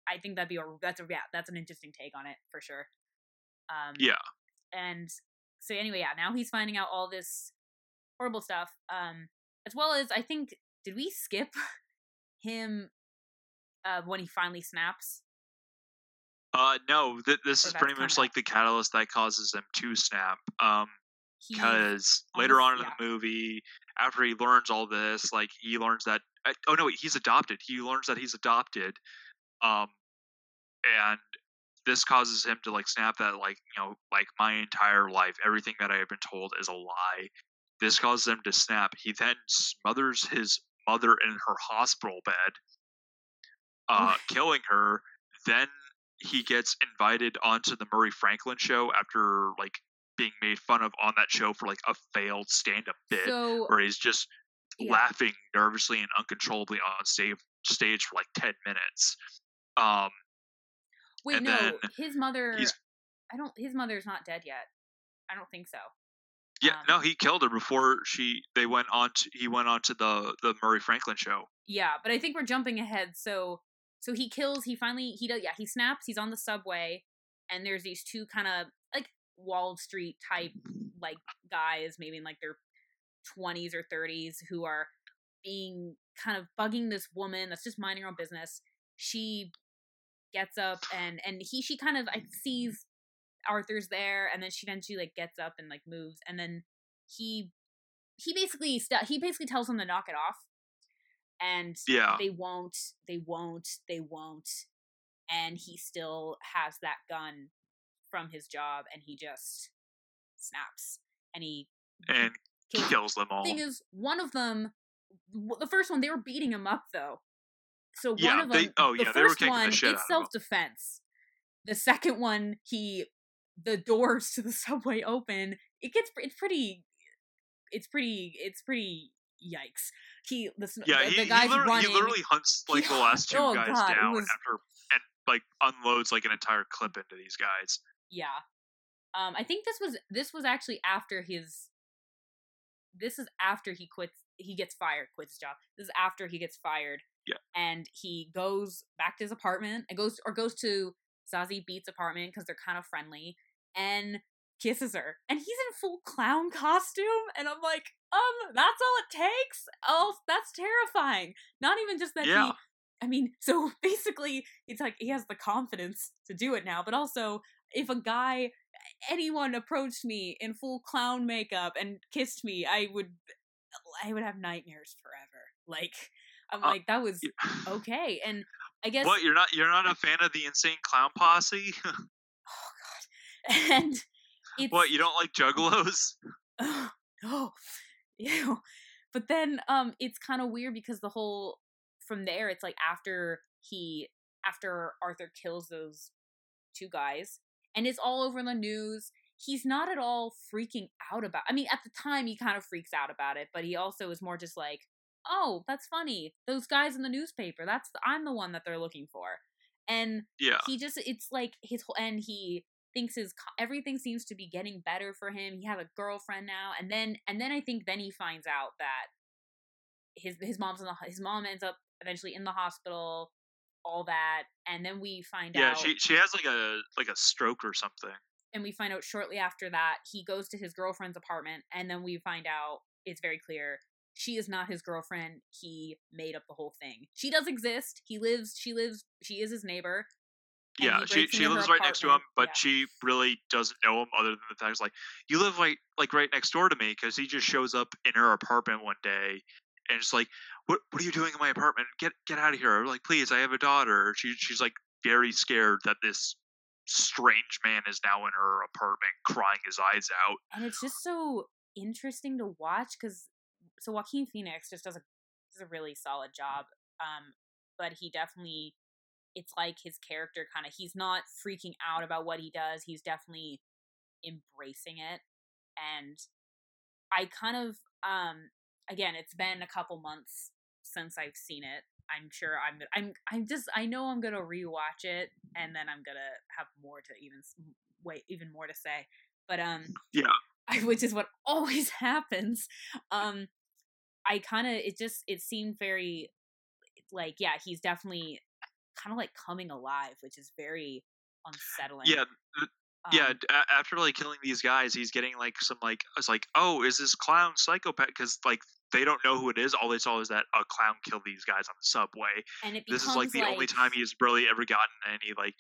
I think that'd be a that's a yeah, that's an interesting take on it for sure. Um yeah, and so anyway, yeah, now he's finding out all this horrible stuff. Um as well as I think did we skip him uh when he finally snaps? uh, no, th- this Or is pretty much like the catalyst that causes him to snap. Um, because later on in almost- the movie, after he learns all this, like he learns that uh, oh no, wait, he's adopted. He learns that he's adopted, um, and this causes him to like snap that like you know like my entire life, everything that I have been told is a lie. This causes him to snap. He then smothers his mother in her hospital bed, uh, killing her. Then he gets invited onto the Murray Franklin show after like being made fun of on that show for like a failed stand-up bit so where he's just yeah. laughing nervously and uncontrollably on stage stage for like 10 minutes um Wait, no, his mother. I don't. His mother's not dead yet. I don't think so. Yeah Um, no he killed her before she they went on to he went on to the the murray franklin show Yeah, but I think we're jumping ahead. So, so he kills. He finally. He does. Yeah, he snaps. He's on the subway, and there's these two kind of like Wall Street type like guys, maybe in like their twenties or thirties, who are being kind of bugging this woman that's just minding her own business. She gets up and and he she kind of I sees Arthur's there, and then she eventually like gets up and like moves, and then he he basically st- he basically tells them to knock it off, and Yeah. they won't, they won't, they won't, and he still has that gun from his job, and he just snaps, and he And kills them. kills them all. The thing is, one of them, the first one, they were beating him up though. So one Yeah, of they- them, oh, the yeah, they were first kicking the one, shit it's out of him. self defense. The second one, he, the doors to the subway open. It gets, it's pretty, it's pretty, it's pretty. Yikes! He, the, yeah, the, he, the he guy's literally, running. he literally hunts like the last two Oh, guys God, down was- after and like unloads like an entire clip into these guys. Yeah. Um, I think this was this was actually after his. This is after he quits. He gets fired. Quits his job. This is after he gets fired. Yeah. And he goes back to his apartment and goes or goes to Zazie Beetz' apartment because they're kind of friendly and kisses her. And he's in full clown costume, and I'm like, um, that's all it takes. Oh, that's terrifying. Not even just that he Yeah. I mean, so basically, it's like he has the confidence to do it now, but also, if a guy, anyone approached me in full clown makeup and kissed me, I would, I would have nightmares forever. Like, I'm Uh, like, that was okay. And I guess, What you're not you're not a fan of the insane clown posse? and it's what you don't like juggalos? oh, no, ew. But then, um, it's kind of weird because the whole from there, it's like after he after Arthur kills those two guys, and it's all over the news. He's not at all freaking out about. I mean, at the time, he kind of freaks out about it, but he also is more just like, "Oh, that's funny. Those guys in the newspaper. That's I'm the one that they're looking for." And Yeah. he just it's like his whole and he thinks his everything seems to be getting better for him he has a girlfriend now and then and then i think then he finds out that his his mom's in the his mom ends up eventually in the hospital all that and then we find Yeah, out Yeah, she she has like a like a stroke or something. and we find out shortly after that he goes to his girlfriend's apartment and then we find out it's very clear she is not his girlfriend he made up the whole thing she does exist he lives she lives she is his neighbor Yeah, she she lives right next to him, but Yeah. she really doesn't know him other than the fact like you live like like right next door to me because he just shows up in her apartment one day and it's like what what are you doing in my apartment? Get get out of here! Like please, I have a daughter. She she's like very scared that this strange man is now in her apartment crying his eyes out. and it's just so interesting to watch because so Joaquin Phoenix just does a does a really solid job. Um, but he definitely it's like his character kind of he's not freaking out about what he does. He's definitely embracing it, and I kind of um again it's been a couple months since I've seen it. I'm sure I'm I'm I'm just I know I'm gonna rewatch it and then I'm gonna have more to even wait even more to say. But um Yeah. I, which is what always happens. Um, I kind of it just it seemed very like yeah he's definitely kind of like coming alive, which is very unsettling. Yeah, yeah. Um, a- after like killing these guys, he's getting like some like it's like oh is this clown psychopath? Because like they don't know who it is. All they saw is that a clown killed these guys on the subway. and it becomes this is like the only time he's really ever gotten any like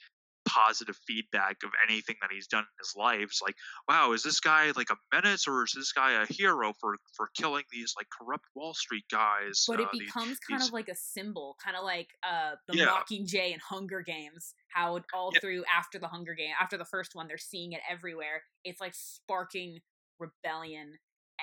positive feedback of anything that he's done in his life. It's like, wow, is this guy like a menace or is this guy a hero for for killing these like corrupt Wall Street guys? but it uh, these- becomes kind these- of like a symbol, kind of like uh the Yeah. Mockingjay and Hunger Games. How all Yeah. through after the Hunger Game, after the first one, they're seeing it everywhere. It's like sparking rebellion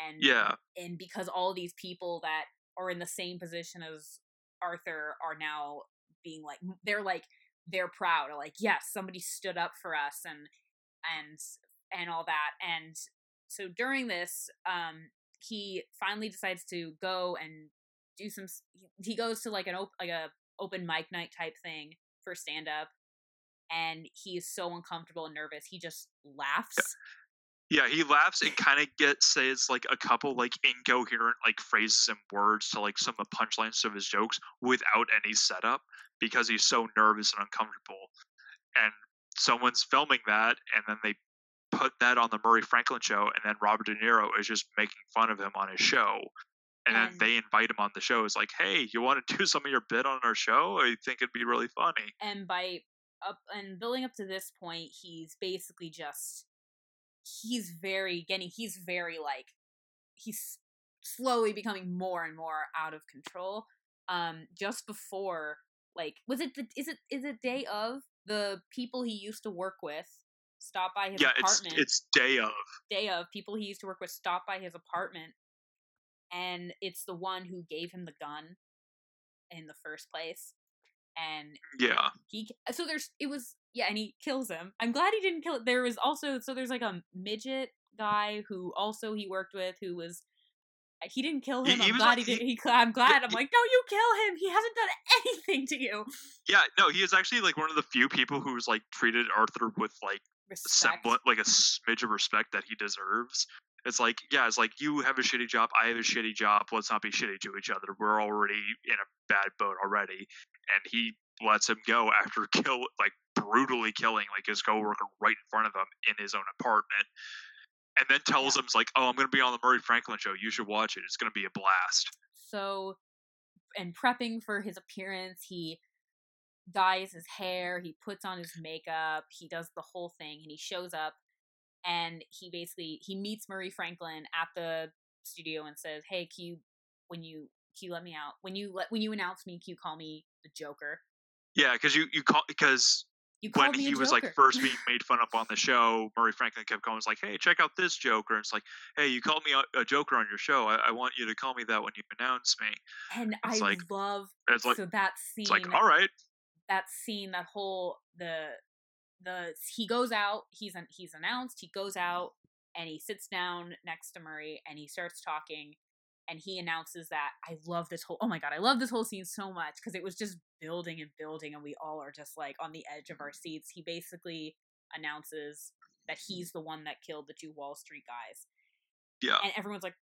and yeah, and because all these people that are in the same position as Arthur are now being like they're like they're proud like yes somebody stood up for us and and and all that and so during this um he finally decides to go and do some he- he goes to like an op- like a open mic night type thing for stand up and he is so uncomfortable and nervous he just laughs yeah. He laughs and kind of gets says like a couple like incoherent like phrases and words to like some of the punchlines of his jokes without any setup because he's so nervous and uncomfortable. And someone's filming that, and then they put that on the Murray Franklin show, and then Robert De Niro is just making fun of him on his show. And, And- then they invite him on the show. It's like, hey, you want to do some of your bit on our show? I think it'd be really funny. and by up and building up to this point he's basically just he's very getting he's very like he's slowly becoming more and more out of control. Um, just before, like, was it the is it is it day of the people he used to work with stop by his yeah, it's it's day of. day of people he used to work with stop by his apartment, and it's the one who gave him the gun in the first place, and Yeah, he so there's it was yeah and he kills him. I'm glad he didn't kill it there was also so there's like a midget guy who also he worked with who was he didn't kill him he i'm glad like- he did he i'm glad i'm like no you kill him he hasn't done anything to you yeah. No, he is actually like one of the few people who's like treated Arthur with like respect like a smidge of respect that he deserves. It's like, yeah, it's like you have a shitty job, I have a shitty job. Let's not be shitty to each other. We're already in a bad boat already, and he lets him go after kill like brutally killing like his coworker right in front of him in his own apartment, and then tells him, "It's like, oh, I'm gonna be on the Murray Franklin show. You should watch it. It's gonna be a blast." so and prepping for his appearance he dyes his hair he puts on his makeup he does the whole thing and he shows up and he basically he meets murray franklin at the studio and says hey can you when you can you let me out when you let when you announce me can you call me the joker Yeah, because you you call because when he was like first being made fun of on the show, Murray Franklin kept going, was like, "Hey, check out this Joker." And it's like, "Hey, you called me a, a Joker on your show. I, I want you to call me that when you announce me." and i it's like- love it's like, so that scene it's like, all right, that scene, that whole the the he goes out, he's an, he's announced, he goes mm-hmm. out and he sits down next to Murray and he starts talking and he announces that I love this whole oh my god, I love this whole scene so much because it was just building and building and we all are just like on the edge of our seats. He basically announces that he's the one that killed the two Wall Street guys. yeah. And everyone's like,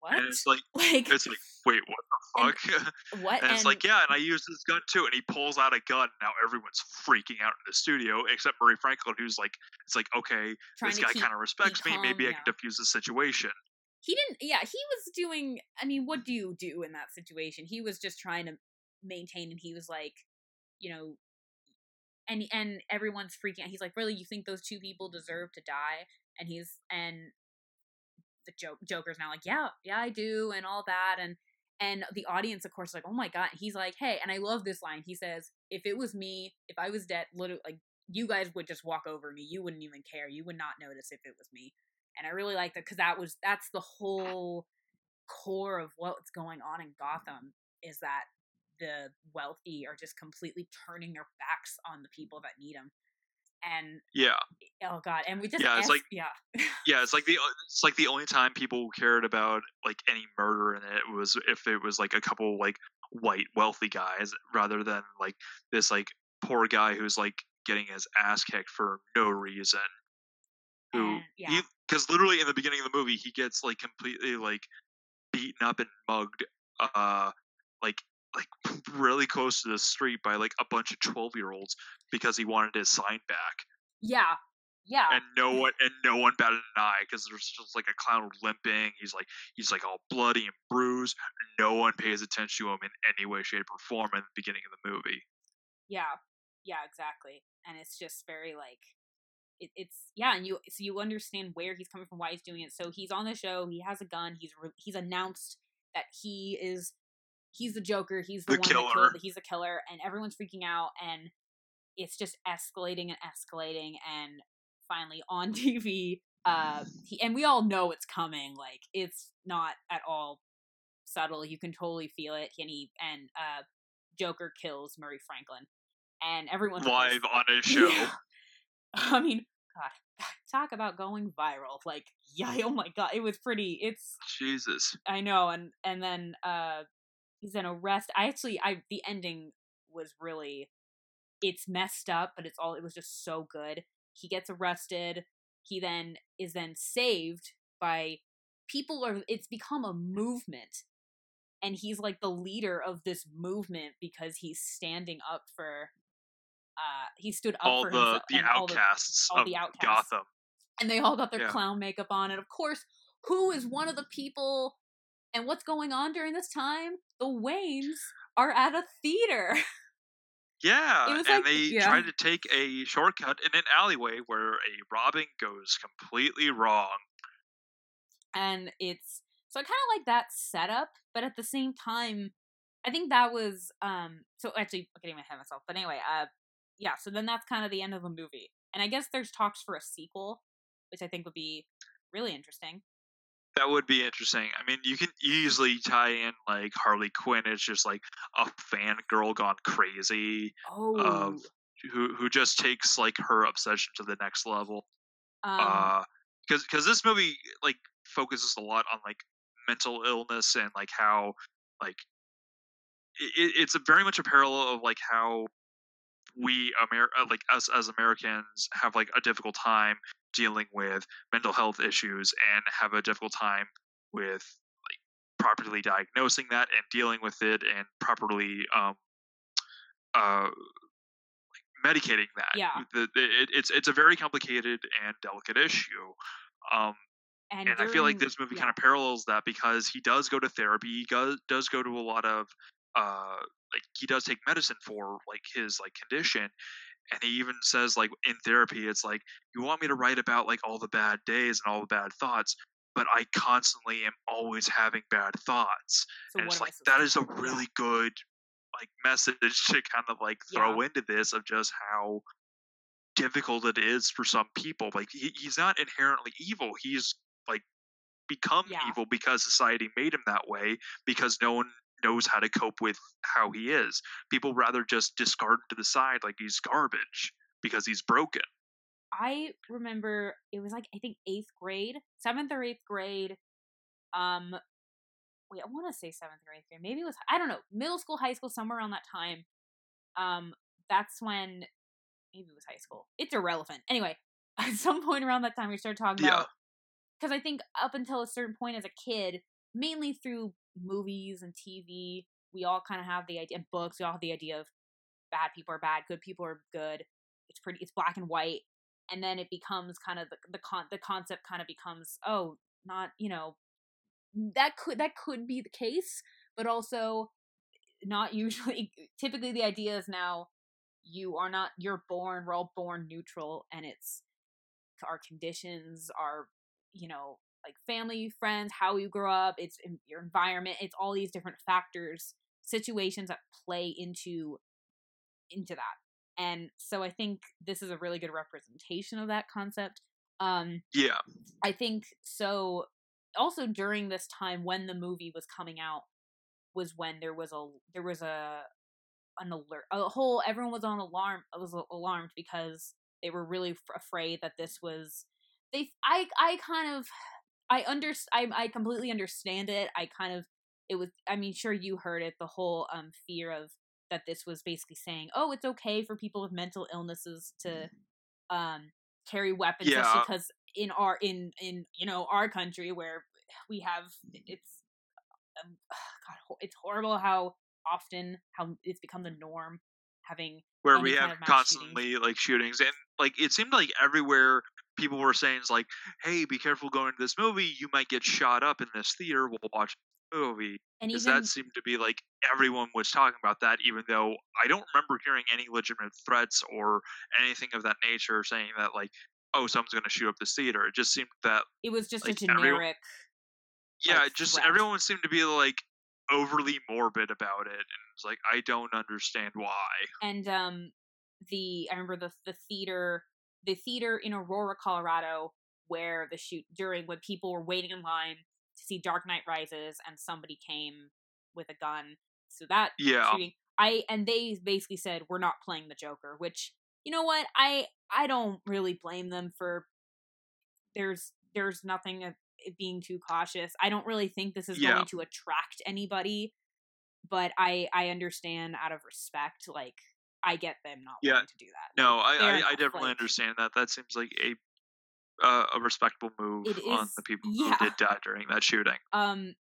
What? And it's like, like it's like, wait, what the fuck? what? and it's like, yeah, and I used this gun too. And he pulls out a gun. Now everyone's freaking out in the studio, except Murray Franklin, who's like, it's like, okay, this guy kind of respects me. Maybe I can defuse the situation. he didn't yeah he was doing i mean what do you do in that situation he was just trying to maintain and he was like you know and and everyone's freaking out. He's like really? You think those two people deserve to die? And he's and the joke joker's now like yeah yeah i do and all that and and the audience of course like oh my god he's like hey and i love this line. He says if it was me if i was dead literally like you guys would just walk over me. You wouldn't even care. You would not notice if it was me. And I really like that because that was that's the whole core of what's going on in Gotham is that the wealthy are just completely turning their backs on the people that need them, and Yeah, oh god, and we just Yeah, it's asked- like- yeah, yeah. It's like the it's like the only time people cared about like any murder in it was if it was like a couple like white wealthy guys rather than like this like poor guy who's like getting his ass kicked for no reason. Who and, yeah, because literally in the beginning of the movie he gets like completely like beaten up and mugged uh like like really close to the street by like a bunch of 12 year olds because he wanted his sign back yeah, yeah, and no one and no one batted an eye because there's just like a clown limping he's like he's like all bloody and bruised no one pays attention to him in any way shape or form in the beginning of the movie yeah, yeah, exactly, and it's just very like. It, it's yeah, and you so you understand where he's coming from, why he's doing it. So he's on the show. He has a gun. He's re- he's announced that he is he's the Joker. He's the, The one killer. killed. He's a killer, and everyone's freaking out, and it's just escalating and escalating, and finally on TV, uh, he and we all know it's coming. Like it's not at all subtle. You can totally feel it. And he and uh, Joker kills Murray Franklin, and everyone live on his show yeah. I mean, God, talk about going viral. Like, yeah, oh my God, it was pretty. It's jesus I know, and and then uh, he's an arrest. I actually, I the ending was really, it's messed up, but it's all. It was just so good. He gets arrested. He then is then saved by people. Are it's become a movement, and he's like the leader of this movement because he's standing up for. Uh, he stood up all for the the and all the outcasts all of the outcasts. gotham and they all got their Yeah. clown makeup on. And of course, who is one of the people? And what's going on during this time? The Waynes are at a theater. Yeah, and like- they yeah. try to take a shortcut in an alleyway where a robbing goes completely wrong. and it's So I kind of like that setup, but at the same time, I think that was um. So actually, I'm getting my head myself. But anyway, uh, yeah. So then that's kind of the end of the movie, and I guess there's talks for a sequel, which I think would be really interesting. That would be interesting. I mean, you can easily tie in like Harley Quinn is just like a fangirl gone crazy Oh, of who who just takes like her obsession to the next level. um, Uh, because because this movie like focuses a lot on like mental illness and like how like it, it's a very much a parallel of like how we Amer- like us as Americans have like a difficult time dealing with mental health issues and have a difficult time with like properly diagnosing that and dealing with it and properly um uh like medicating that Yeah. the, the, it, it's it's a very complicated and delicate issue um and, and I feel like this movie yeah. kind of parallels that because he does go to therapy, he does does go to a lot of uh like he does take medicine for like his like condition, and he even says like in therapy, it's like you want me to write about like all the bad days and all the bad thoughts, but I constantly am always having bad thoughts, So and it's like that is a really good like message to kind of like throw into this of just how difficult it is for some people. Like he, he's not inherently evil. He's like become Yeah. evil because society made him that way because no one knows how to cope with how he is. People rather just discard him to the side like he's garbage because he's broken. I remember it was like I think eighth grade, seventh or eighth grade. Um, wait, I want to say seventh or eighth grade. Maybe it was I don't know, middle school, high school, somewhere around that time. Um, that's when maybe it was high school. It's irrelevant. Anyway, at some point around that time, we started talking Yeah. about because I think up until a certain point as a kid, mainly through movies and TV, we all kind of have the idea, and books, we all have the idea of bad people are bad, good people are good. It's pretty, it's black and white, and then it becomes kind of the the con the concept kind of becomes oh, not you know that could that could be the case, but also not usually. Typically, the idea is now you are not you're born we're all born neutral and it's our conditions our you know like family friends how you grow up it's in your environment it's all these different factors situations that play into into that and so i think this is a really good representation of that concept um Yeah. I think so. Also, during this time when the movie was coming out, was when there was a there was a an alert, a whole everyone was on alarm was alarmed because they were really f- afraid that this was they. I I kind of I under I I completely understand it. I kind of it was. I mean, sure you heard it. The whole um fear of that this was basically saying, oh, it's okay for people with mental illnesses to um carry weapons just because in our in in you know our country where we have it's um, God it's horrible how often how it's become the norm having where we have mass shootings. constantly like shootings and like it seemed like everywhere people were saying is like hey be careful going to this movie you might get shot up in this theater we'll watch the movie. And because even that seemed to be like everyone was talking about that even though i don't remember hearing any legitimate threats or anything of that nature saying that like oh someone's going to shoot up this theater. It just seemed that it was just like, a everyone- generic yeah like, it just threat. everyone seemed to be like overly morbid about it and it's like i don't understand why. And um the I remember the the theater the theater in Aurora, Colorado, where the shoot during when people were waiting in line to see Dark Knight Rises and somebody came with a gun. So that yeah shooting I and they basically said we're not playing the Joker, which you know what? I I don't really blame them for there's there's nothing of it being too cautious. I don't really think this is Yeah. going to attract anybody, but I I understand out of respect like I get them not Yeah. wanting to do that. No, Like, I, I, I definitely like, understand that. That seems like a uh, a respectable move It on the people yeah. who did die during that shooting. um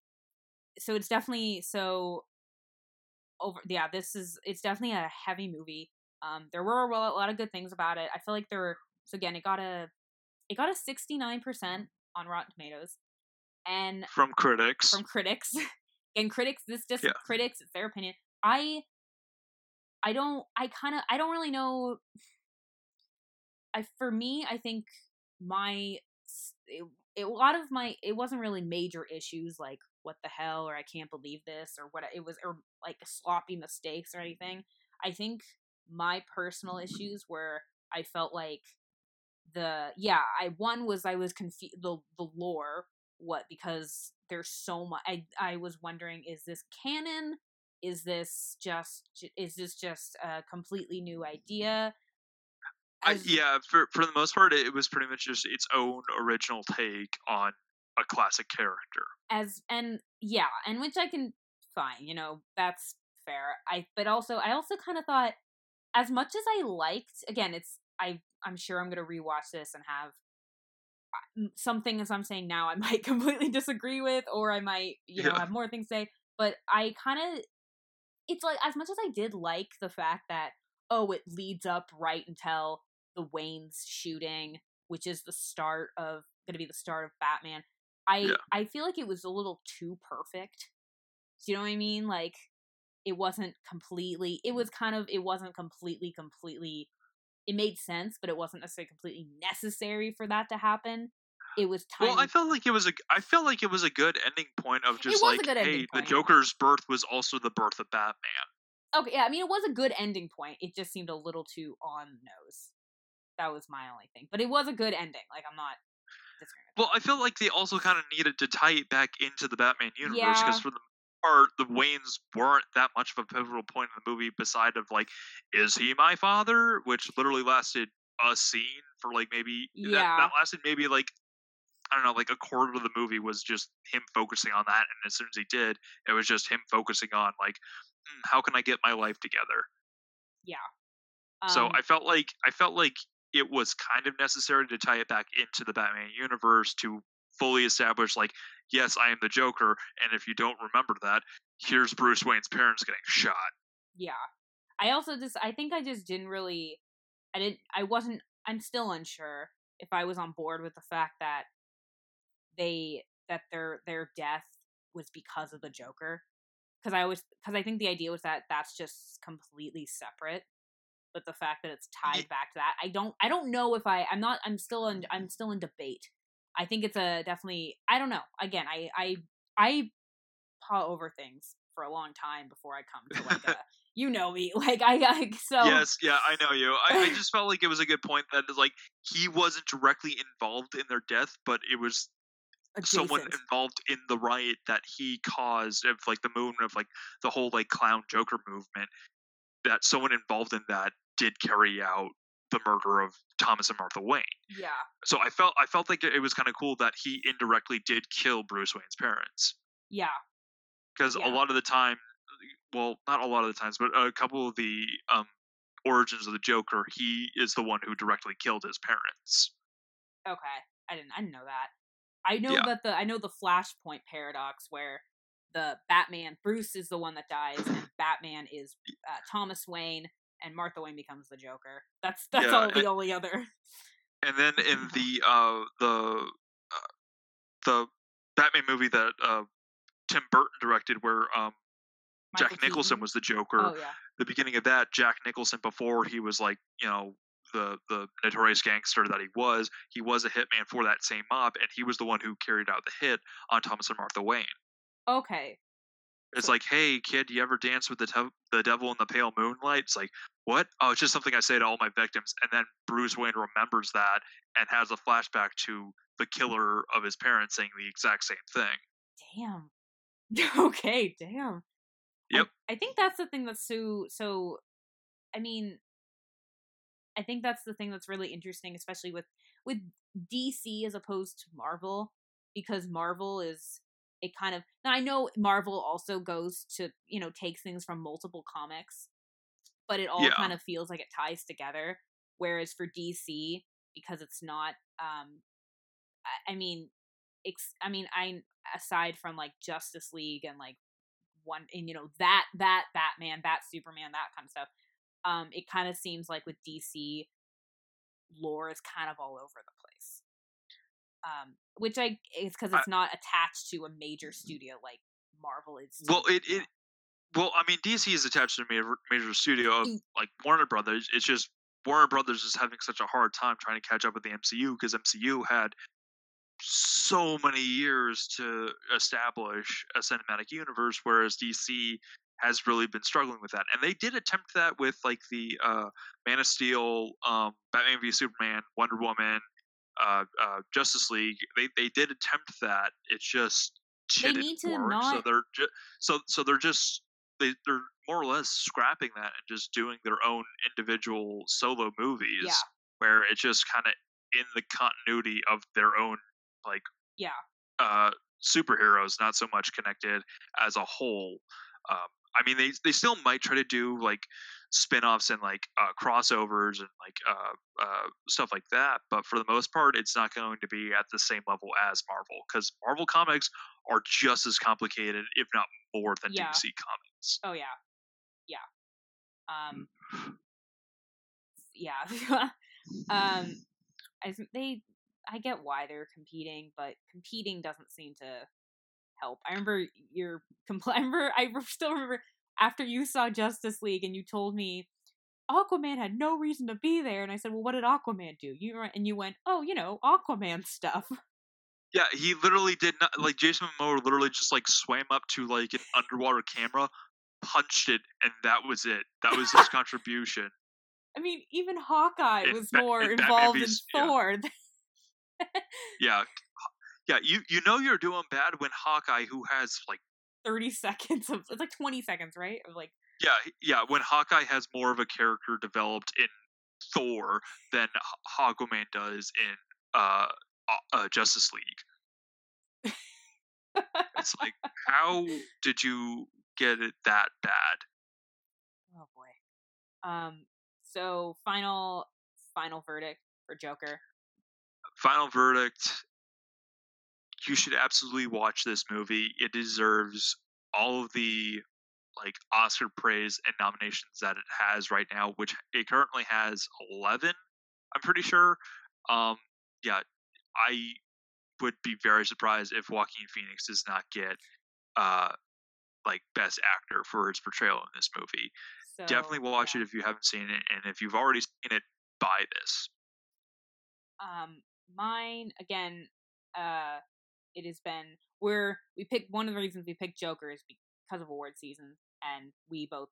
so it's definitely so over yeah this is it's definitely a heavy movie um there were a a lot of good things about it i feel like there were so again it got a it got a 69% on rotten tomatoes and From critics, from critics and critics this just Yeah. critics it's their opinion i i don't i kind of i don't really know i for me i think my it, it, a lot of my it wasn't really major issues like what the hell? or I can't believe this or what it was or like sloppy mistakes or mm-hmm. anything. I think my personal issues were I felt like the yeah I one was I was confused the the lore what because there's so much I I was wondering is this canon is this just is this just a completely new idea I, yeah, for for the most part, it was pretty much just its own original take on a classic character. As and yeah, and which I can fine, you know, that's fair. I but also I also kind of thought as much as I liked again, it's I I'm sure I'm gonna rewatch this and have uh, some things I'm saying now I might completely disagree with, or I might you know yeah. have more things to say. But I kind of it's like as much as I did like the fact that oh it leads up right until the Wayne's shooting, which is the start of going to be the start of Batman. I yeah. I feel like it was a little too perfect. Do you know what I mean? Like it wasn't completely. It was kind of. It wasn't completely completely. It made sense, but it wasn't necessarily completely necessary for that to happen. It was time. Well, I felt like it was a. I felt like it was a good ending point of just like, hey, the Joker's birth was also the birth of Batman. Okay, yeah, I mean, it was a good ending point. It just seemed a little too on the nose. That was my only thing. But it was a good ending. Like I'm not Well, I feel like they also kind of needed to tie it back into the Batman universe because yeah. for the part, the Waynes weren't that much of a pivotal point in the movie. Beside of like, is he my father? Which literally lasted a scene for like maybe yeah. that, that lasted maybe like I don't know, like a quarter of the movie was just him focusing on that, and as soon as he did, it was just him focusing on like, hmm, how can I get my life together? Yeah. Um, so I felt like I felt like it was kind of necessary to tie it back into the Batman universe to fully establish, like, yes, I am the Joker, and if you don't remember that, here's Bruce Wayne's parents getting shot. Yeah. I also just, I think I just didn't really, I didn't, I wasn't, I'm still unsure if I was on board with the fact that they, that their, their death was because of the Joker. Because I always because I think the idea was that that's just completely separate but the fact that it's tied back to that, I don't I don't know if I I'm not I'm still in mm-hmm. I'm still in debate. I think it's a definitely I don't know. Again, I I I paw over things for a long time before I come to like a you know me like I, I so yes yeah I know you I, I just felt like it was a good point that like he wasn't directly involved in their death but it was Adjacent. someone involved in the riot that he caused of like the movement of like the whole like clown joker movement that someone involved in that did carry out the murder of Thomas and Martha Wayne. Yeah. So I felt I felt like it was kind of cool that he indirectly did kill Bruce Wayne's parents. Yeah. Because yeah. a lot of the time, well, not a lot of the times, but a couple of the um, origins of the Joker, he is the one who directly killed his parents. Okay, I didn't I didn't know that. I know yeah. that the I know the Flashpoint paradox where the Batman Bruce is the one that dies, and Batman is uh, Thomas Wayne, and Martha Wayne becomes the Joker. That's that's yeah, all the and, only other. And then in the uh, the uh, the Batman movie that uh, Tim Burton directed, where um, Jack Nicholson was the Joker. Oh, yeah. The beginning of that, Jack Nicholson, before he was like you know the the notorious gangster that he was, he was a hitman for that same mob, and he was the one who carried out the hit on Thomas and Martha Wayne. Okay. It's like, hey, kid, you ever dance with the te- the devil in the pale moonlight? It's like, what? Oh, it's just something I say to all my victims. And then Bruce Wayne remembers that and has a flashback to the killer of his parents saying the exact same thing. Damn. okay, damn. Yep. I, I think that's the thing that's so so. I mean, I think that's the thing that's really interesting, especially with with DC as opposed to Marvel, because Marvel is it kind of now I know Marvel also goes to you know takes things from multiple comics, but it all yeah. kind of feels like it ties together. Whereas for DC, because it's not, um, I, I mean, ex- I mean, I aside from like Justice League and like one and you know that that Batman, that Superman, that kind of stuff. Um, it kind of seems like with DC, lore is kind of all over the place um, which I is because it's I, not attached to a major studio like Marvel is. Well, it, it well, I mean, DC is attached to a major, major studio of, like Warner Brothers. It's just Warner Brothers is having such a hard time trying to catch up with the MCU because MCU had so many years to establish a cinematic universe, whereas DC has really been struggling with that. And they did attempt that with like the uh, Man of Steel, um, Batman v Superman, Wonder Woman, uh, uh, Justice League. They they did attempt that. It's just They need to work. So they're ju- so so they're just they they're more or less scrapping that and just doing their own individual solo movies Yeah. where it's just kind of in the continuity of their own like Yeah. uh superheroes not so much connected as a whole um i mean they they still might try to do like spin-offs and like uh crossovers and like uh uh stuff like that but for the most part it's not going to be at the same level as marvel because marvel comics are just as complicated if not more than Yeah. dc comics Oh yeah, yeah. Um, yeah. um, I they I get why they're competing, but competing doesn't seem to help. I remember your compl- I remember I still remember after you saw Justice League and you told me Aquaman had no reason to be there, and I said, "Well, what did Aquaman do?" You and you went, "Oh, you know, Aquaman stuff." Yeah, he literally did not like Jason Momoa literally just like swam up to like an underwater camera, punched it, and that was it. That was his contribution. I mean, even Hawkeye In was Ba- more involved in S- yeah. Thor. Yeah, yeah. You you know you're doing bad when Hawkeye, who has like 30 seconds of it's like 20 seconds right of like yeah yeah when Hawkeye has more of a character developed in Thor than Aquaman does in uh, uh Justice League. It's like how did you get it that bad? oh boy um so final final verdict for joker final verdict you should absolutely watch this movie. It deserves all of the like oscar praise and nominations that it has right now which it currently has 11 i'm pretty sure. Um yeah i would be very surprised if joaquin phoenix does not get uh like best actor for his portrayal in this movie. So definitely watch yeah. it if you haven't seen it and if you've already seen it buy this. Um mine again uh it has been where we picked one of the reasons we picked joker is because of award season and we both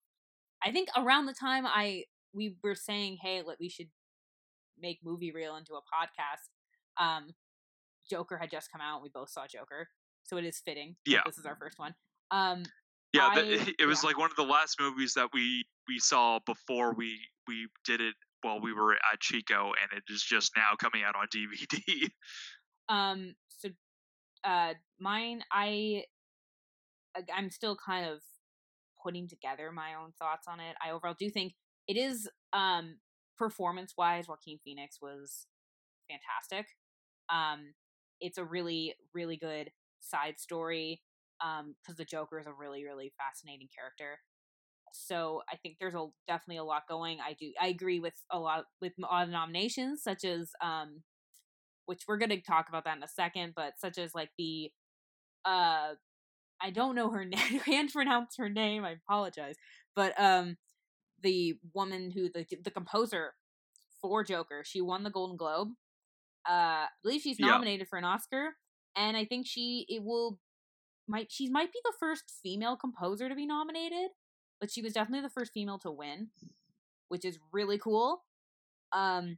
i think around the time i we were saying hey let we should make movie reel into a podcast um joker had just come out we both saw joker so it is fitting Yeah. this is our first one um Yeah, I- the, it was yeah. like one of the last movies that we we saw before we we did it while we were at Chico, and it is just now coming out on DVD. Um. Uh, mine. I. I- I'm still kind of putting together my own thoughts on it. I overall do think it is, um, performance wise, Joaquin Phoenix was fantastic. Um, it's a really, really good side story. Um, because the Joker is a really, really fascinating character. So I think there's a definitely a lot going. I do. I agree with a lot with all the nominations, such as um which we're going to talk about that in a second, but such as like the uh I don't know her name. I can't pronounce her name. I apologize. But um the woman who the the composer for Joker, she won the Golden Globe. Uh I believe she's Yeah. nominated for an Oscar and I think she it will might she might be the first female composer to be nominated, but she was definitely the first female to win, which is really cool. Um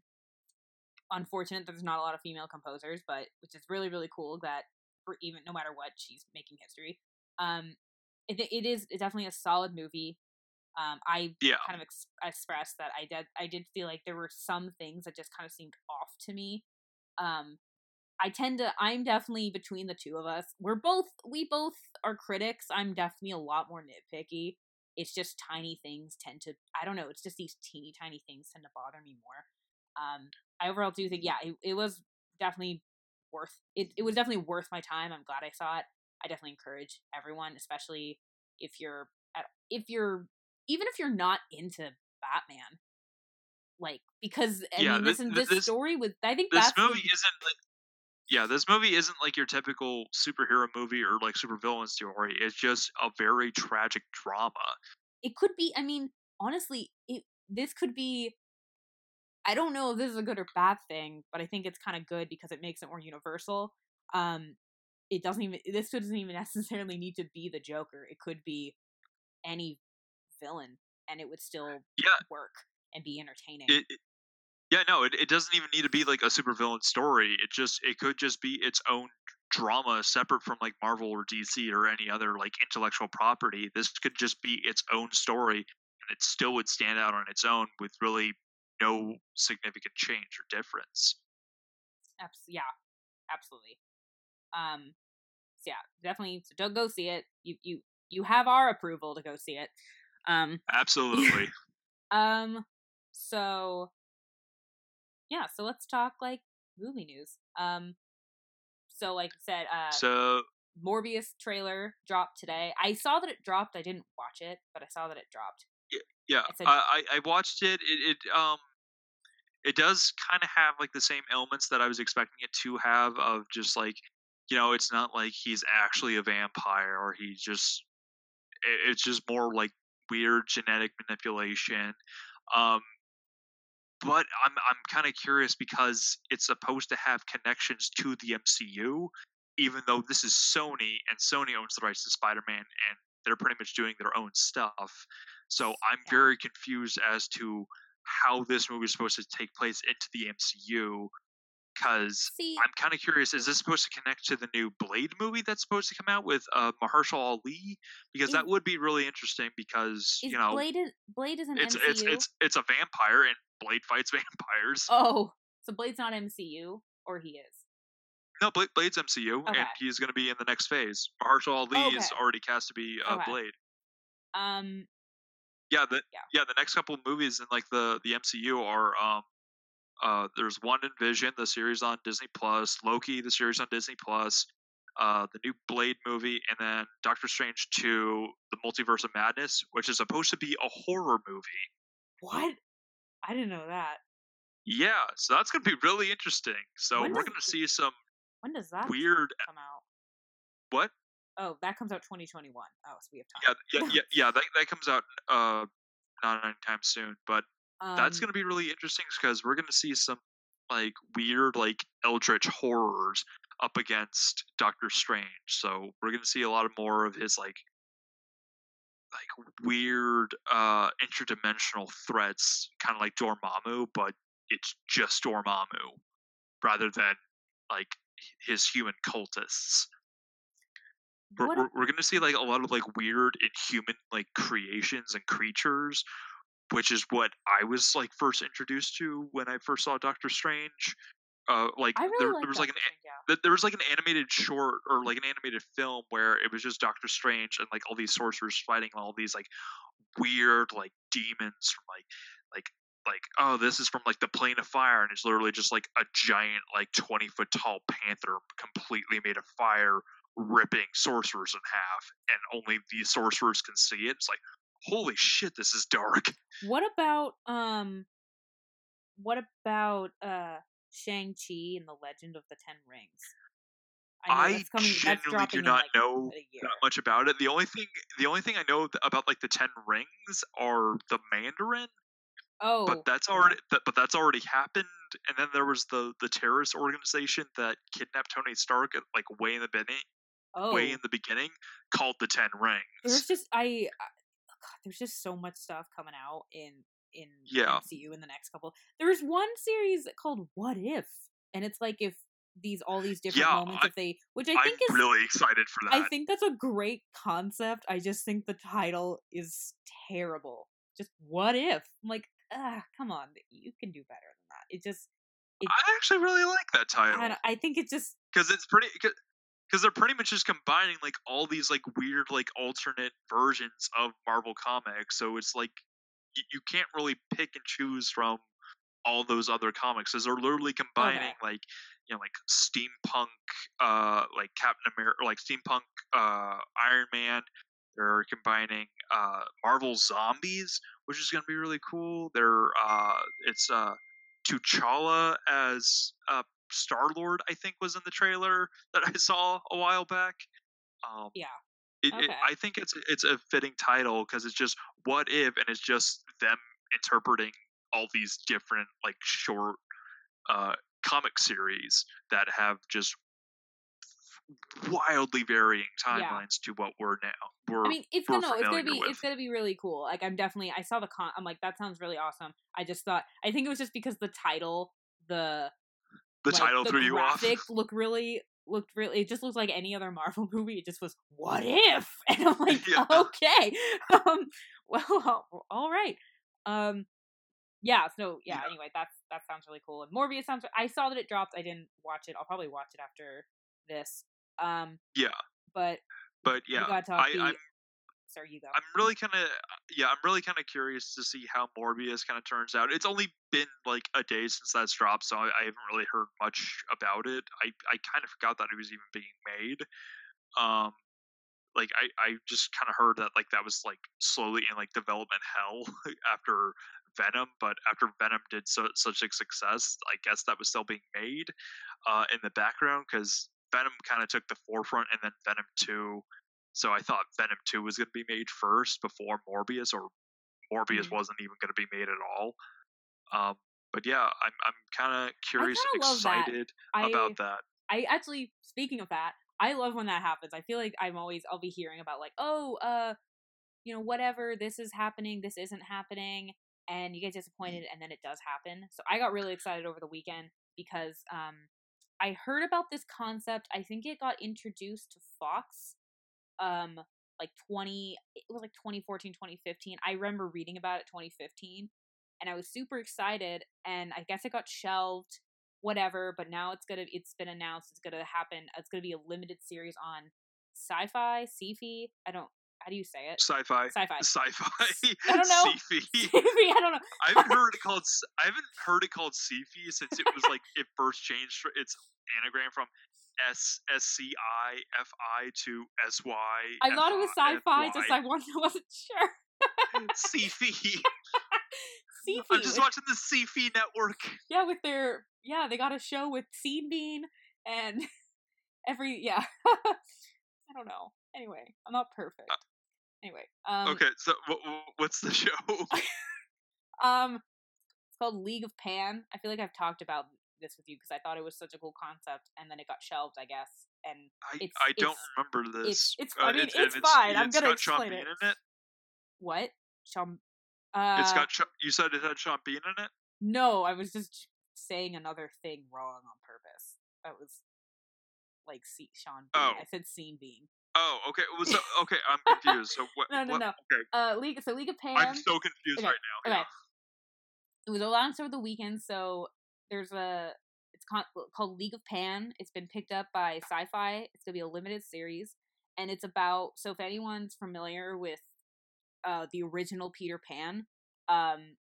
unfortunate that there's not a lot of female composers, but which is really really cool that for even no matter what she's making history. Um, it it is definitely a solid movie. Um, I yeah, kind of ex- expressed that I did I did feel like there were some things that just kind of seemed off to me. Um, I tend to I'm definitely between the two of us. We're both we both are critics. I'm definitely a lot more nitpicky. It's just tiny things tend to I don't know. It's just these teeny tiny things tend to bother me more. Um, I overall do think yeah, it, it was definitely worth it. It was definitely worth my time. I'm glad I saw it. I definitely encourage everyone, especially if you're at, if you're even if you're not into Batman, like because I Yeah, mean this thi- and this, this- story with I think this that's the- movie isn't like yeah, this movie isn't like your typical superhero movie or like supervillain story. It's just a very tragic drama. it could be i mean honestly it this could be i don't know if this is a good or bad thing but i think it's kind of good because it makes it more universal Um, it doesn't even this doesn't even necessarily need to be the Joker. It could be any villain, and it would still Yeah, work and be entertaining. it, it- yeah, no, it, it doesn't even need to be like a supervillain story. It just it could just be its own drama separate from like Marvel or DC or any other like intellectual property. This could just be its own story and it still would stand out on its own with really no significant change or difference. Abs- yeah, absolutely. Um, so yeah, definitely. So don't go see it. You you you have our approval to go see it. Um, Absolutely. um, so yeah, so let's talk like movie news. Um, so like I said, uh, so Morbius trailer dropped today. I saw that it dropped. I didn't watch it, but I saw that it dropped. yeah, I said- I, I I watched it. It, it um it does kind of have like the same elements that I was expecting it to have of just like you know it's not like he's actually a vampire or he just it, it's just more like weird genetic manipulation. Um but I'm I'm kind of curious because it's supposed to have connections to the MCU even though this is Sony and Sony owns the rights to Spider-Man and they're pretty much doing their own stuff. So I'm very confused as to how this movie is supposed to take place into the MCU. Because I'm kind of curious, is this supposed to connect to the new Blade movie that's supposed to come out with uh, Mahershala Ali? Because Is- that would be really interesting. Because is you know, Blade in, Blade is an it's MCU? it's it's it's a vampire, and Blade fights vampires. oh, so Blade's not MCU, or he is. No, Blade, Blade's MCU, Okay. and he's going to be in the next phase. Mahershala Ali is Okay. already cast to be uh, Okay. Blade. Um, yeah the Yeah. yeah. the next couple movies in like the the MCU are um uh there's one in Vision the series on Disney Plus Loki the series on Disney Plus uh the new Blade movie and then Doctor Strange 2 the Multiverse of Madness which is supposed to be a horror movie what? I didn't know that. yeah so that's going to be really interesting so When we're does going to it- see some When does that weird come out? what Oh, that comes out 2021. Oh, so we have time. yeah yeah yeah, yeah that, that comes out uh not anytime soon but that's Um, going to be really interesting because we're going to see some like weird like eldritch horrors up against doctor strange so we're going to see a lot of more of his like like weird uh interdimensional threats kind of like dormammu but it's just dormammu rather than like his human cultists we're, we're, we're gonna see like a lot of like weird inhuman like creations and creatures which is what i was like first introduced to when i first saw doctor strange uh like really there, like there was like an thing, yeah. there was like an animated short or like an animated film where it was just doctor strange and like all these sorcerers fighting all these like weird like demons from like like like oh this is from like the plane of fire and it's literally just like a giant like 20 foot tall panther completely made of fire ripping sorcerers in half and only the sorcerers can see it it's like holy shit this is dark What about um? What about uh Shang-Chi and the Legend of the Ten Rings? know i, coming. Genuinely do not like, know that much about it the only thing the only thing i know about like the 10 rings are the mandarin Oh, but that's already that, but that's already happened and then there was the the terrorist organization that kidnapped tony stark at, like way in the beginning oh. way in the beginning called the ten rings There's just I, I God, there's just so much stuff coming out in in Yeah. MCU in the next couple. There's one series called What If, and it's like if these all these different Yeah, moments I- if they, which I i'm think is really excited for that I think that's a great concept. I just think the title is terrible. Just what if? I'm like, ah, come on, you can do better than that. It just, it, i actually really like that title don't- I think it just, because it's pretty because they're pretty much just combining like all these like weird like alternate versions of marvel comics so it's like you, you can't really pick and choose from all those other comics because they're literally combining like you know like steampunk uh like captain america like steampunk uh iron man. They're combining uh marvel zombies which is going to be really cool. They're uh it's uh T'Challa as uh Star Lord, I think, was in the trailer that I saw a while back. Um, Yeah. it, it- I think it's it's a fitting title because it's just what if, and it's just them interpreting all these different like short uh, comic series that have just wildly varying timelines to what we're now. We're, I mean, it's gonna no, it's gonna be with. it's gonna be really cool. Like I'm definitely I saw the con. I'm like that sounds really awesome. I just thought I think it was just because the title, the the like, title the threw you off. look really looked really. It just looks like any other Marvel movie. It just was what if, and I'm like Yeah. okay, um, well, all right, um, yeah. So yeah, Yeah. Anyway, that's that sounds really cool. And Morbius sounds. I saw that it dropped. I didn't watch it. I'll probably watch it after this. Um, Yeah, but but yeah, gotta. I, the, I'm sorry, you go. I'm really kind of yeah, I'm really kind of curious to see how Morbius kind of turns out. It's only been like a day since that's dropped, so I, I haven't really heard much about it. I I kind of forgot that it was even being made. Um, like I I just kind of heard that like that was like slowly in like development hell after Venom, but after Venom did so, such a success, I guess that was still being made uh, in the background because Venom kind of took the forefront, and then Venom Two. So I thought Venom Two was going to be made first before Morbius, or Morbius Mhm. wasn't even going to be made at all. Um, but yeah, I'm I'm kind of curious and kinda that. excited I, about that. I actually, speaking of that, I love when that happens. I feel like I'm always, I'll be hearing about like, oh, uh, you know, whatever, this is happening, this isn't happening, and you get disappointed, and then it does happen. So I got really excited over the weekend because um, I heard about this concept. I think it got introduced to Fox, um, like 20, it was like 2014, 2015. I remember reading about it 2015, and I was super excited, and I guess it got shelved whatever but now it's gonna it's been announced it's gonna happen it's gonna be a limited series on sci-fi sci-fi i don't how do you say it Sci-fi, sci-fi sci-fi, I don't know. sci-fi. sci-fi i don't know I haven't heard it called. I haven't heard it called Sifi since it was like it first changed its anagram from S S C I F I to S Y. i thought it was sci-fi just i wasn't, sure Sifi. sci-fi I'm just watching the Sifi network. yeah with their yeah they got a show with Seed Bean and every yeah i don't know anyway i'm not perfect anyway um Uh, okay, so wh- wh- what's the show? Um, it's called League of Pan. I feel like I've talked about this with you because I thought it was such a cool concept, and then it got shelved, I guess. And I, I don't remember this. it's- Uh, I mean, and it's fine, I'm gonna explain it. it. what? Sean? Uh, It's got. You said it had Sean Bean in it. no. I was just saying another thing wrong on purpose. That was like see, Sean. Bean. Oh. I said Scene Bean. Oh, okay. Well, so, okay, I'm confused. So what? No, no, what- no. Okay, Uh, League. So League of Pan. I'm so confused okay, right now. okay. it was announced over the weekend so there's a it's called league of pan. It's been picked up by sci-fi. It's gonna be a limited series and it's about so if anyone's familiar with uh the original peter pan um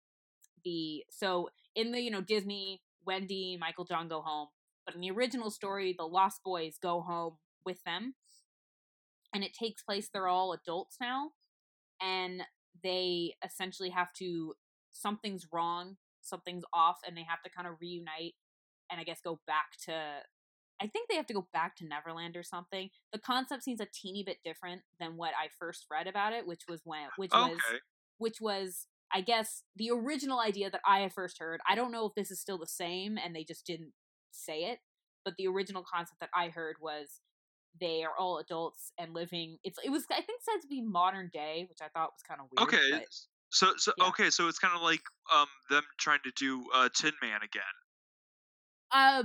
the so in the you know disney wendy michael john go home but in the original story the lost boys go home with them and it takes place they're all adults now and they essentially have to something's wrong, something's off, and they have to kind of reunite and I guess go back to. I think they have to go back to Neverland or something. The concept seems a teeny bit different than what I first read about it, which was when, which was, which was, I guess, the original idea that I had first heard. I don't know if this is still the same, and they just didn't say it. But the original concept that I heard was they are all adults and living. It's it was I think said to be modern day, which I thought was kind of weird. Okay. but- So so Yeah. okay, so it's kind of like um them trying to do uh Tin Man again. Uh,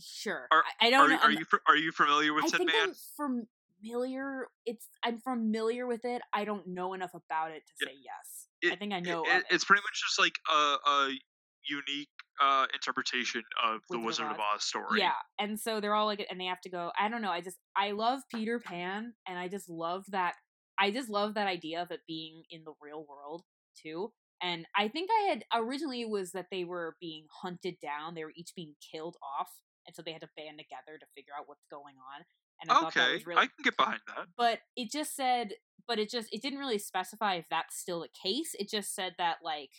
sure. Are- I, I don't you- know. are you are you familiar with I Tin think Man? I'm familiar. It's I'm familiar with it. I don't know enough about it to Yeah. say yes. I think I know It- of it- it. it's pretty much just like a, a unique uh interpretation of the Wizard Wizard of of Oz story. Yeah, and so they're all like, and they have to go. I don't know. I just I love Peter Pan, and I just love that. I just love that idea of it being in the real world too. And I think I had originally was that they were being hunted down. They were each being killed off, and so they had to band together to figure out what's going on. And I thought that Okay, was really I can get behind that. but it just said but it just it didn't really specify if that's still the case it just said that like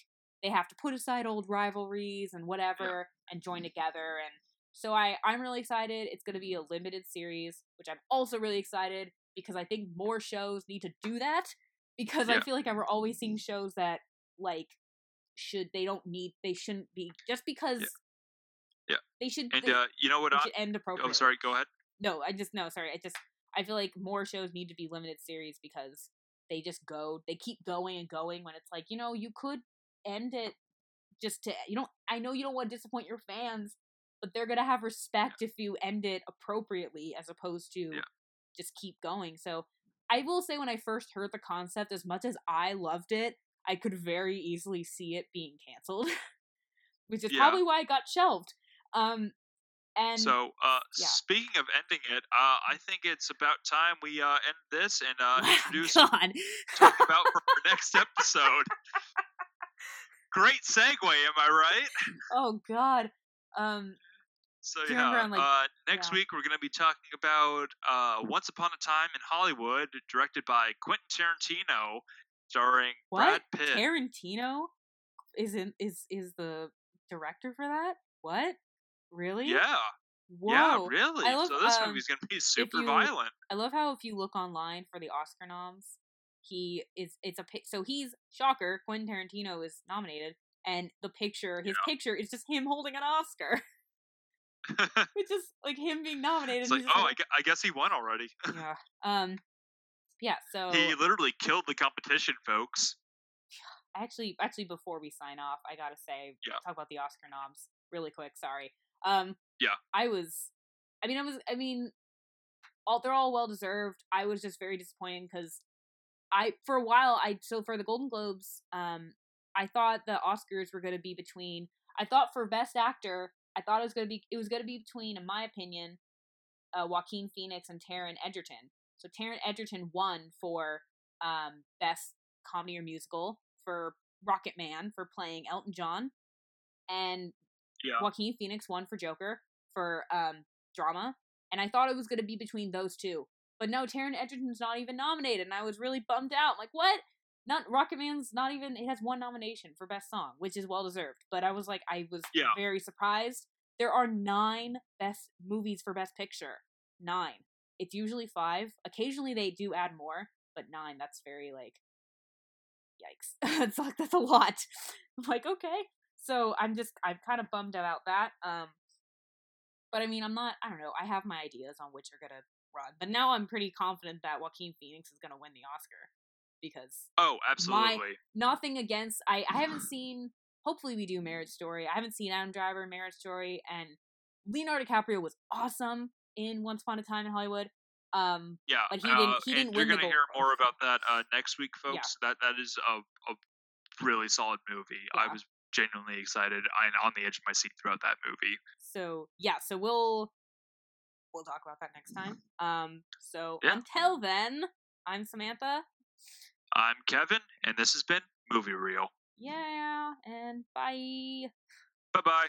they have to put aside old rivalries and whatever and join mm-hmm. together and so i i'm really excited it's going to be a limited series which i'm also really excited because i think more shows need to do that because i feel like we're always seeing shows that like should they don't need they shouldn't be just because Yeah. they should And they, uh, you know what? I, should end appropriately oh, sorry. Go ahead. no, I just no, sorry. I just I feel like more shows need to be limited series because they just go, they keep going and going when it's like, you know, you could end it just to you don't I know you don't want to disappoint your fans, but they're going to have respect if you end it appropriately as opposed to Yeah. Just keep going. So, I will say when I first heard the concept as much as I loved it, I could very easily see it being canceled, which is Yeah. probably why it got shelved. Um and so, uh, yeah. speaking of ending it, uh, I think it's about time we uh, end this and uh, Wow, introduce God. talk about for our next episode. Great segue, am I right? Oh God. Um. So yeah, on, like- uh, next yeah. week we're going to be talking about uh, Once Upon a Time in Hollywood, directed by Quentin Tarantino, starring What? Brad Pitt. Tarantino is in, is is the director for that? What? Really? yeah, Whoa. yeah, really. I love, so this um, movie's going to be super you- violent. I love how if you look online for the Oscar noms, he is it's a. So he's shocker. Quentin Tarantino is nominated, and the picture, his picture, is just him holding an Oscar, which is like him being nominated. it's like, oh, I, I guess he won already. yeah. Um. Yeah. So he literally killed the competition, folks. actually actually before we sign off i gotta say Yeah. talk about the oscar noms really quick sorry um Yeah. i was i mean i was i mean all they're all well deserved i was just very disappointed because i for a while i so for the golden globes um i thought the oscars were going to be between i thought for best actor i thought it was going to be it was going to be between in my opinion uh, joaquin phoenix and taron egerton so taron egerton won for um best comedy or musical for Rocketman for playing Elton John, and Yeah. Joaquin Phoenix won for Joker for um, drama. And I thought it was going to be between those two, but no, Taron Egerton's not even nominated, and I was really bummed out. I'm like, what? Not Rocketman's not even. It has one nomination for best song, which is well deserved. But I was like, I was Yeah. very surprised. There are nine best movies for best picture. Nine. It's usually five. Occasionally they do add more, but nine. That's very like yikes that's like that's a lot i'm like okay so i'm just i'm kind of bummed about that um but i mean i'm not i don't know i have my ideas on which are gonna run but now i'm pretty confident that joaquin phoenix is gonna win the oscar because Oh, absolutely. nothing against i i haven't seen hopefully we do marriage story i haven't seen adam driver marriage story and leonardo dicaprio was awesome in once upon a time in hollywood um Yeah, Like, he didn't- uh, he and didn't you're gonna Golden hear more about that uh, next week, folks. That that is a, a really solid movie. I was genuinely excited and on the edge of my seat throughout that movie. so yeah so we'll we'll talk about that next time um so Yeah. until then i'm samantha I'm Kevin, and this has been Movie Reel. yeah and bye Bye bye.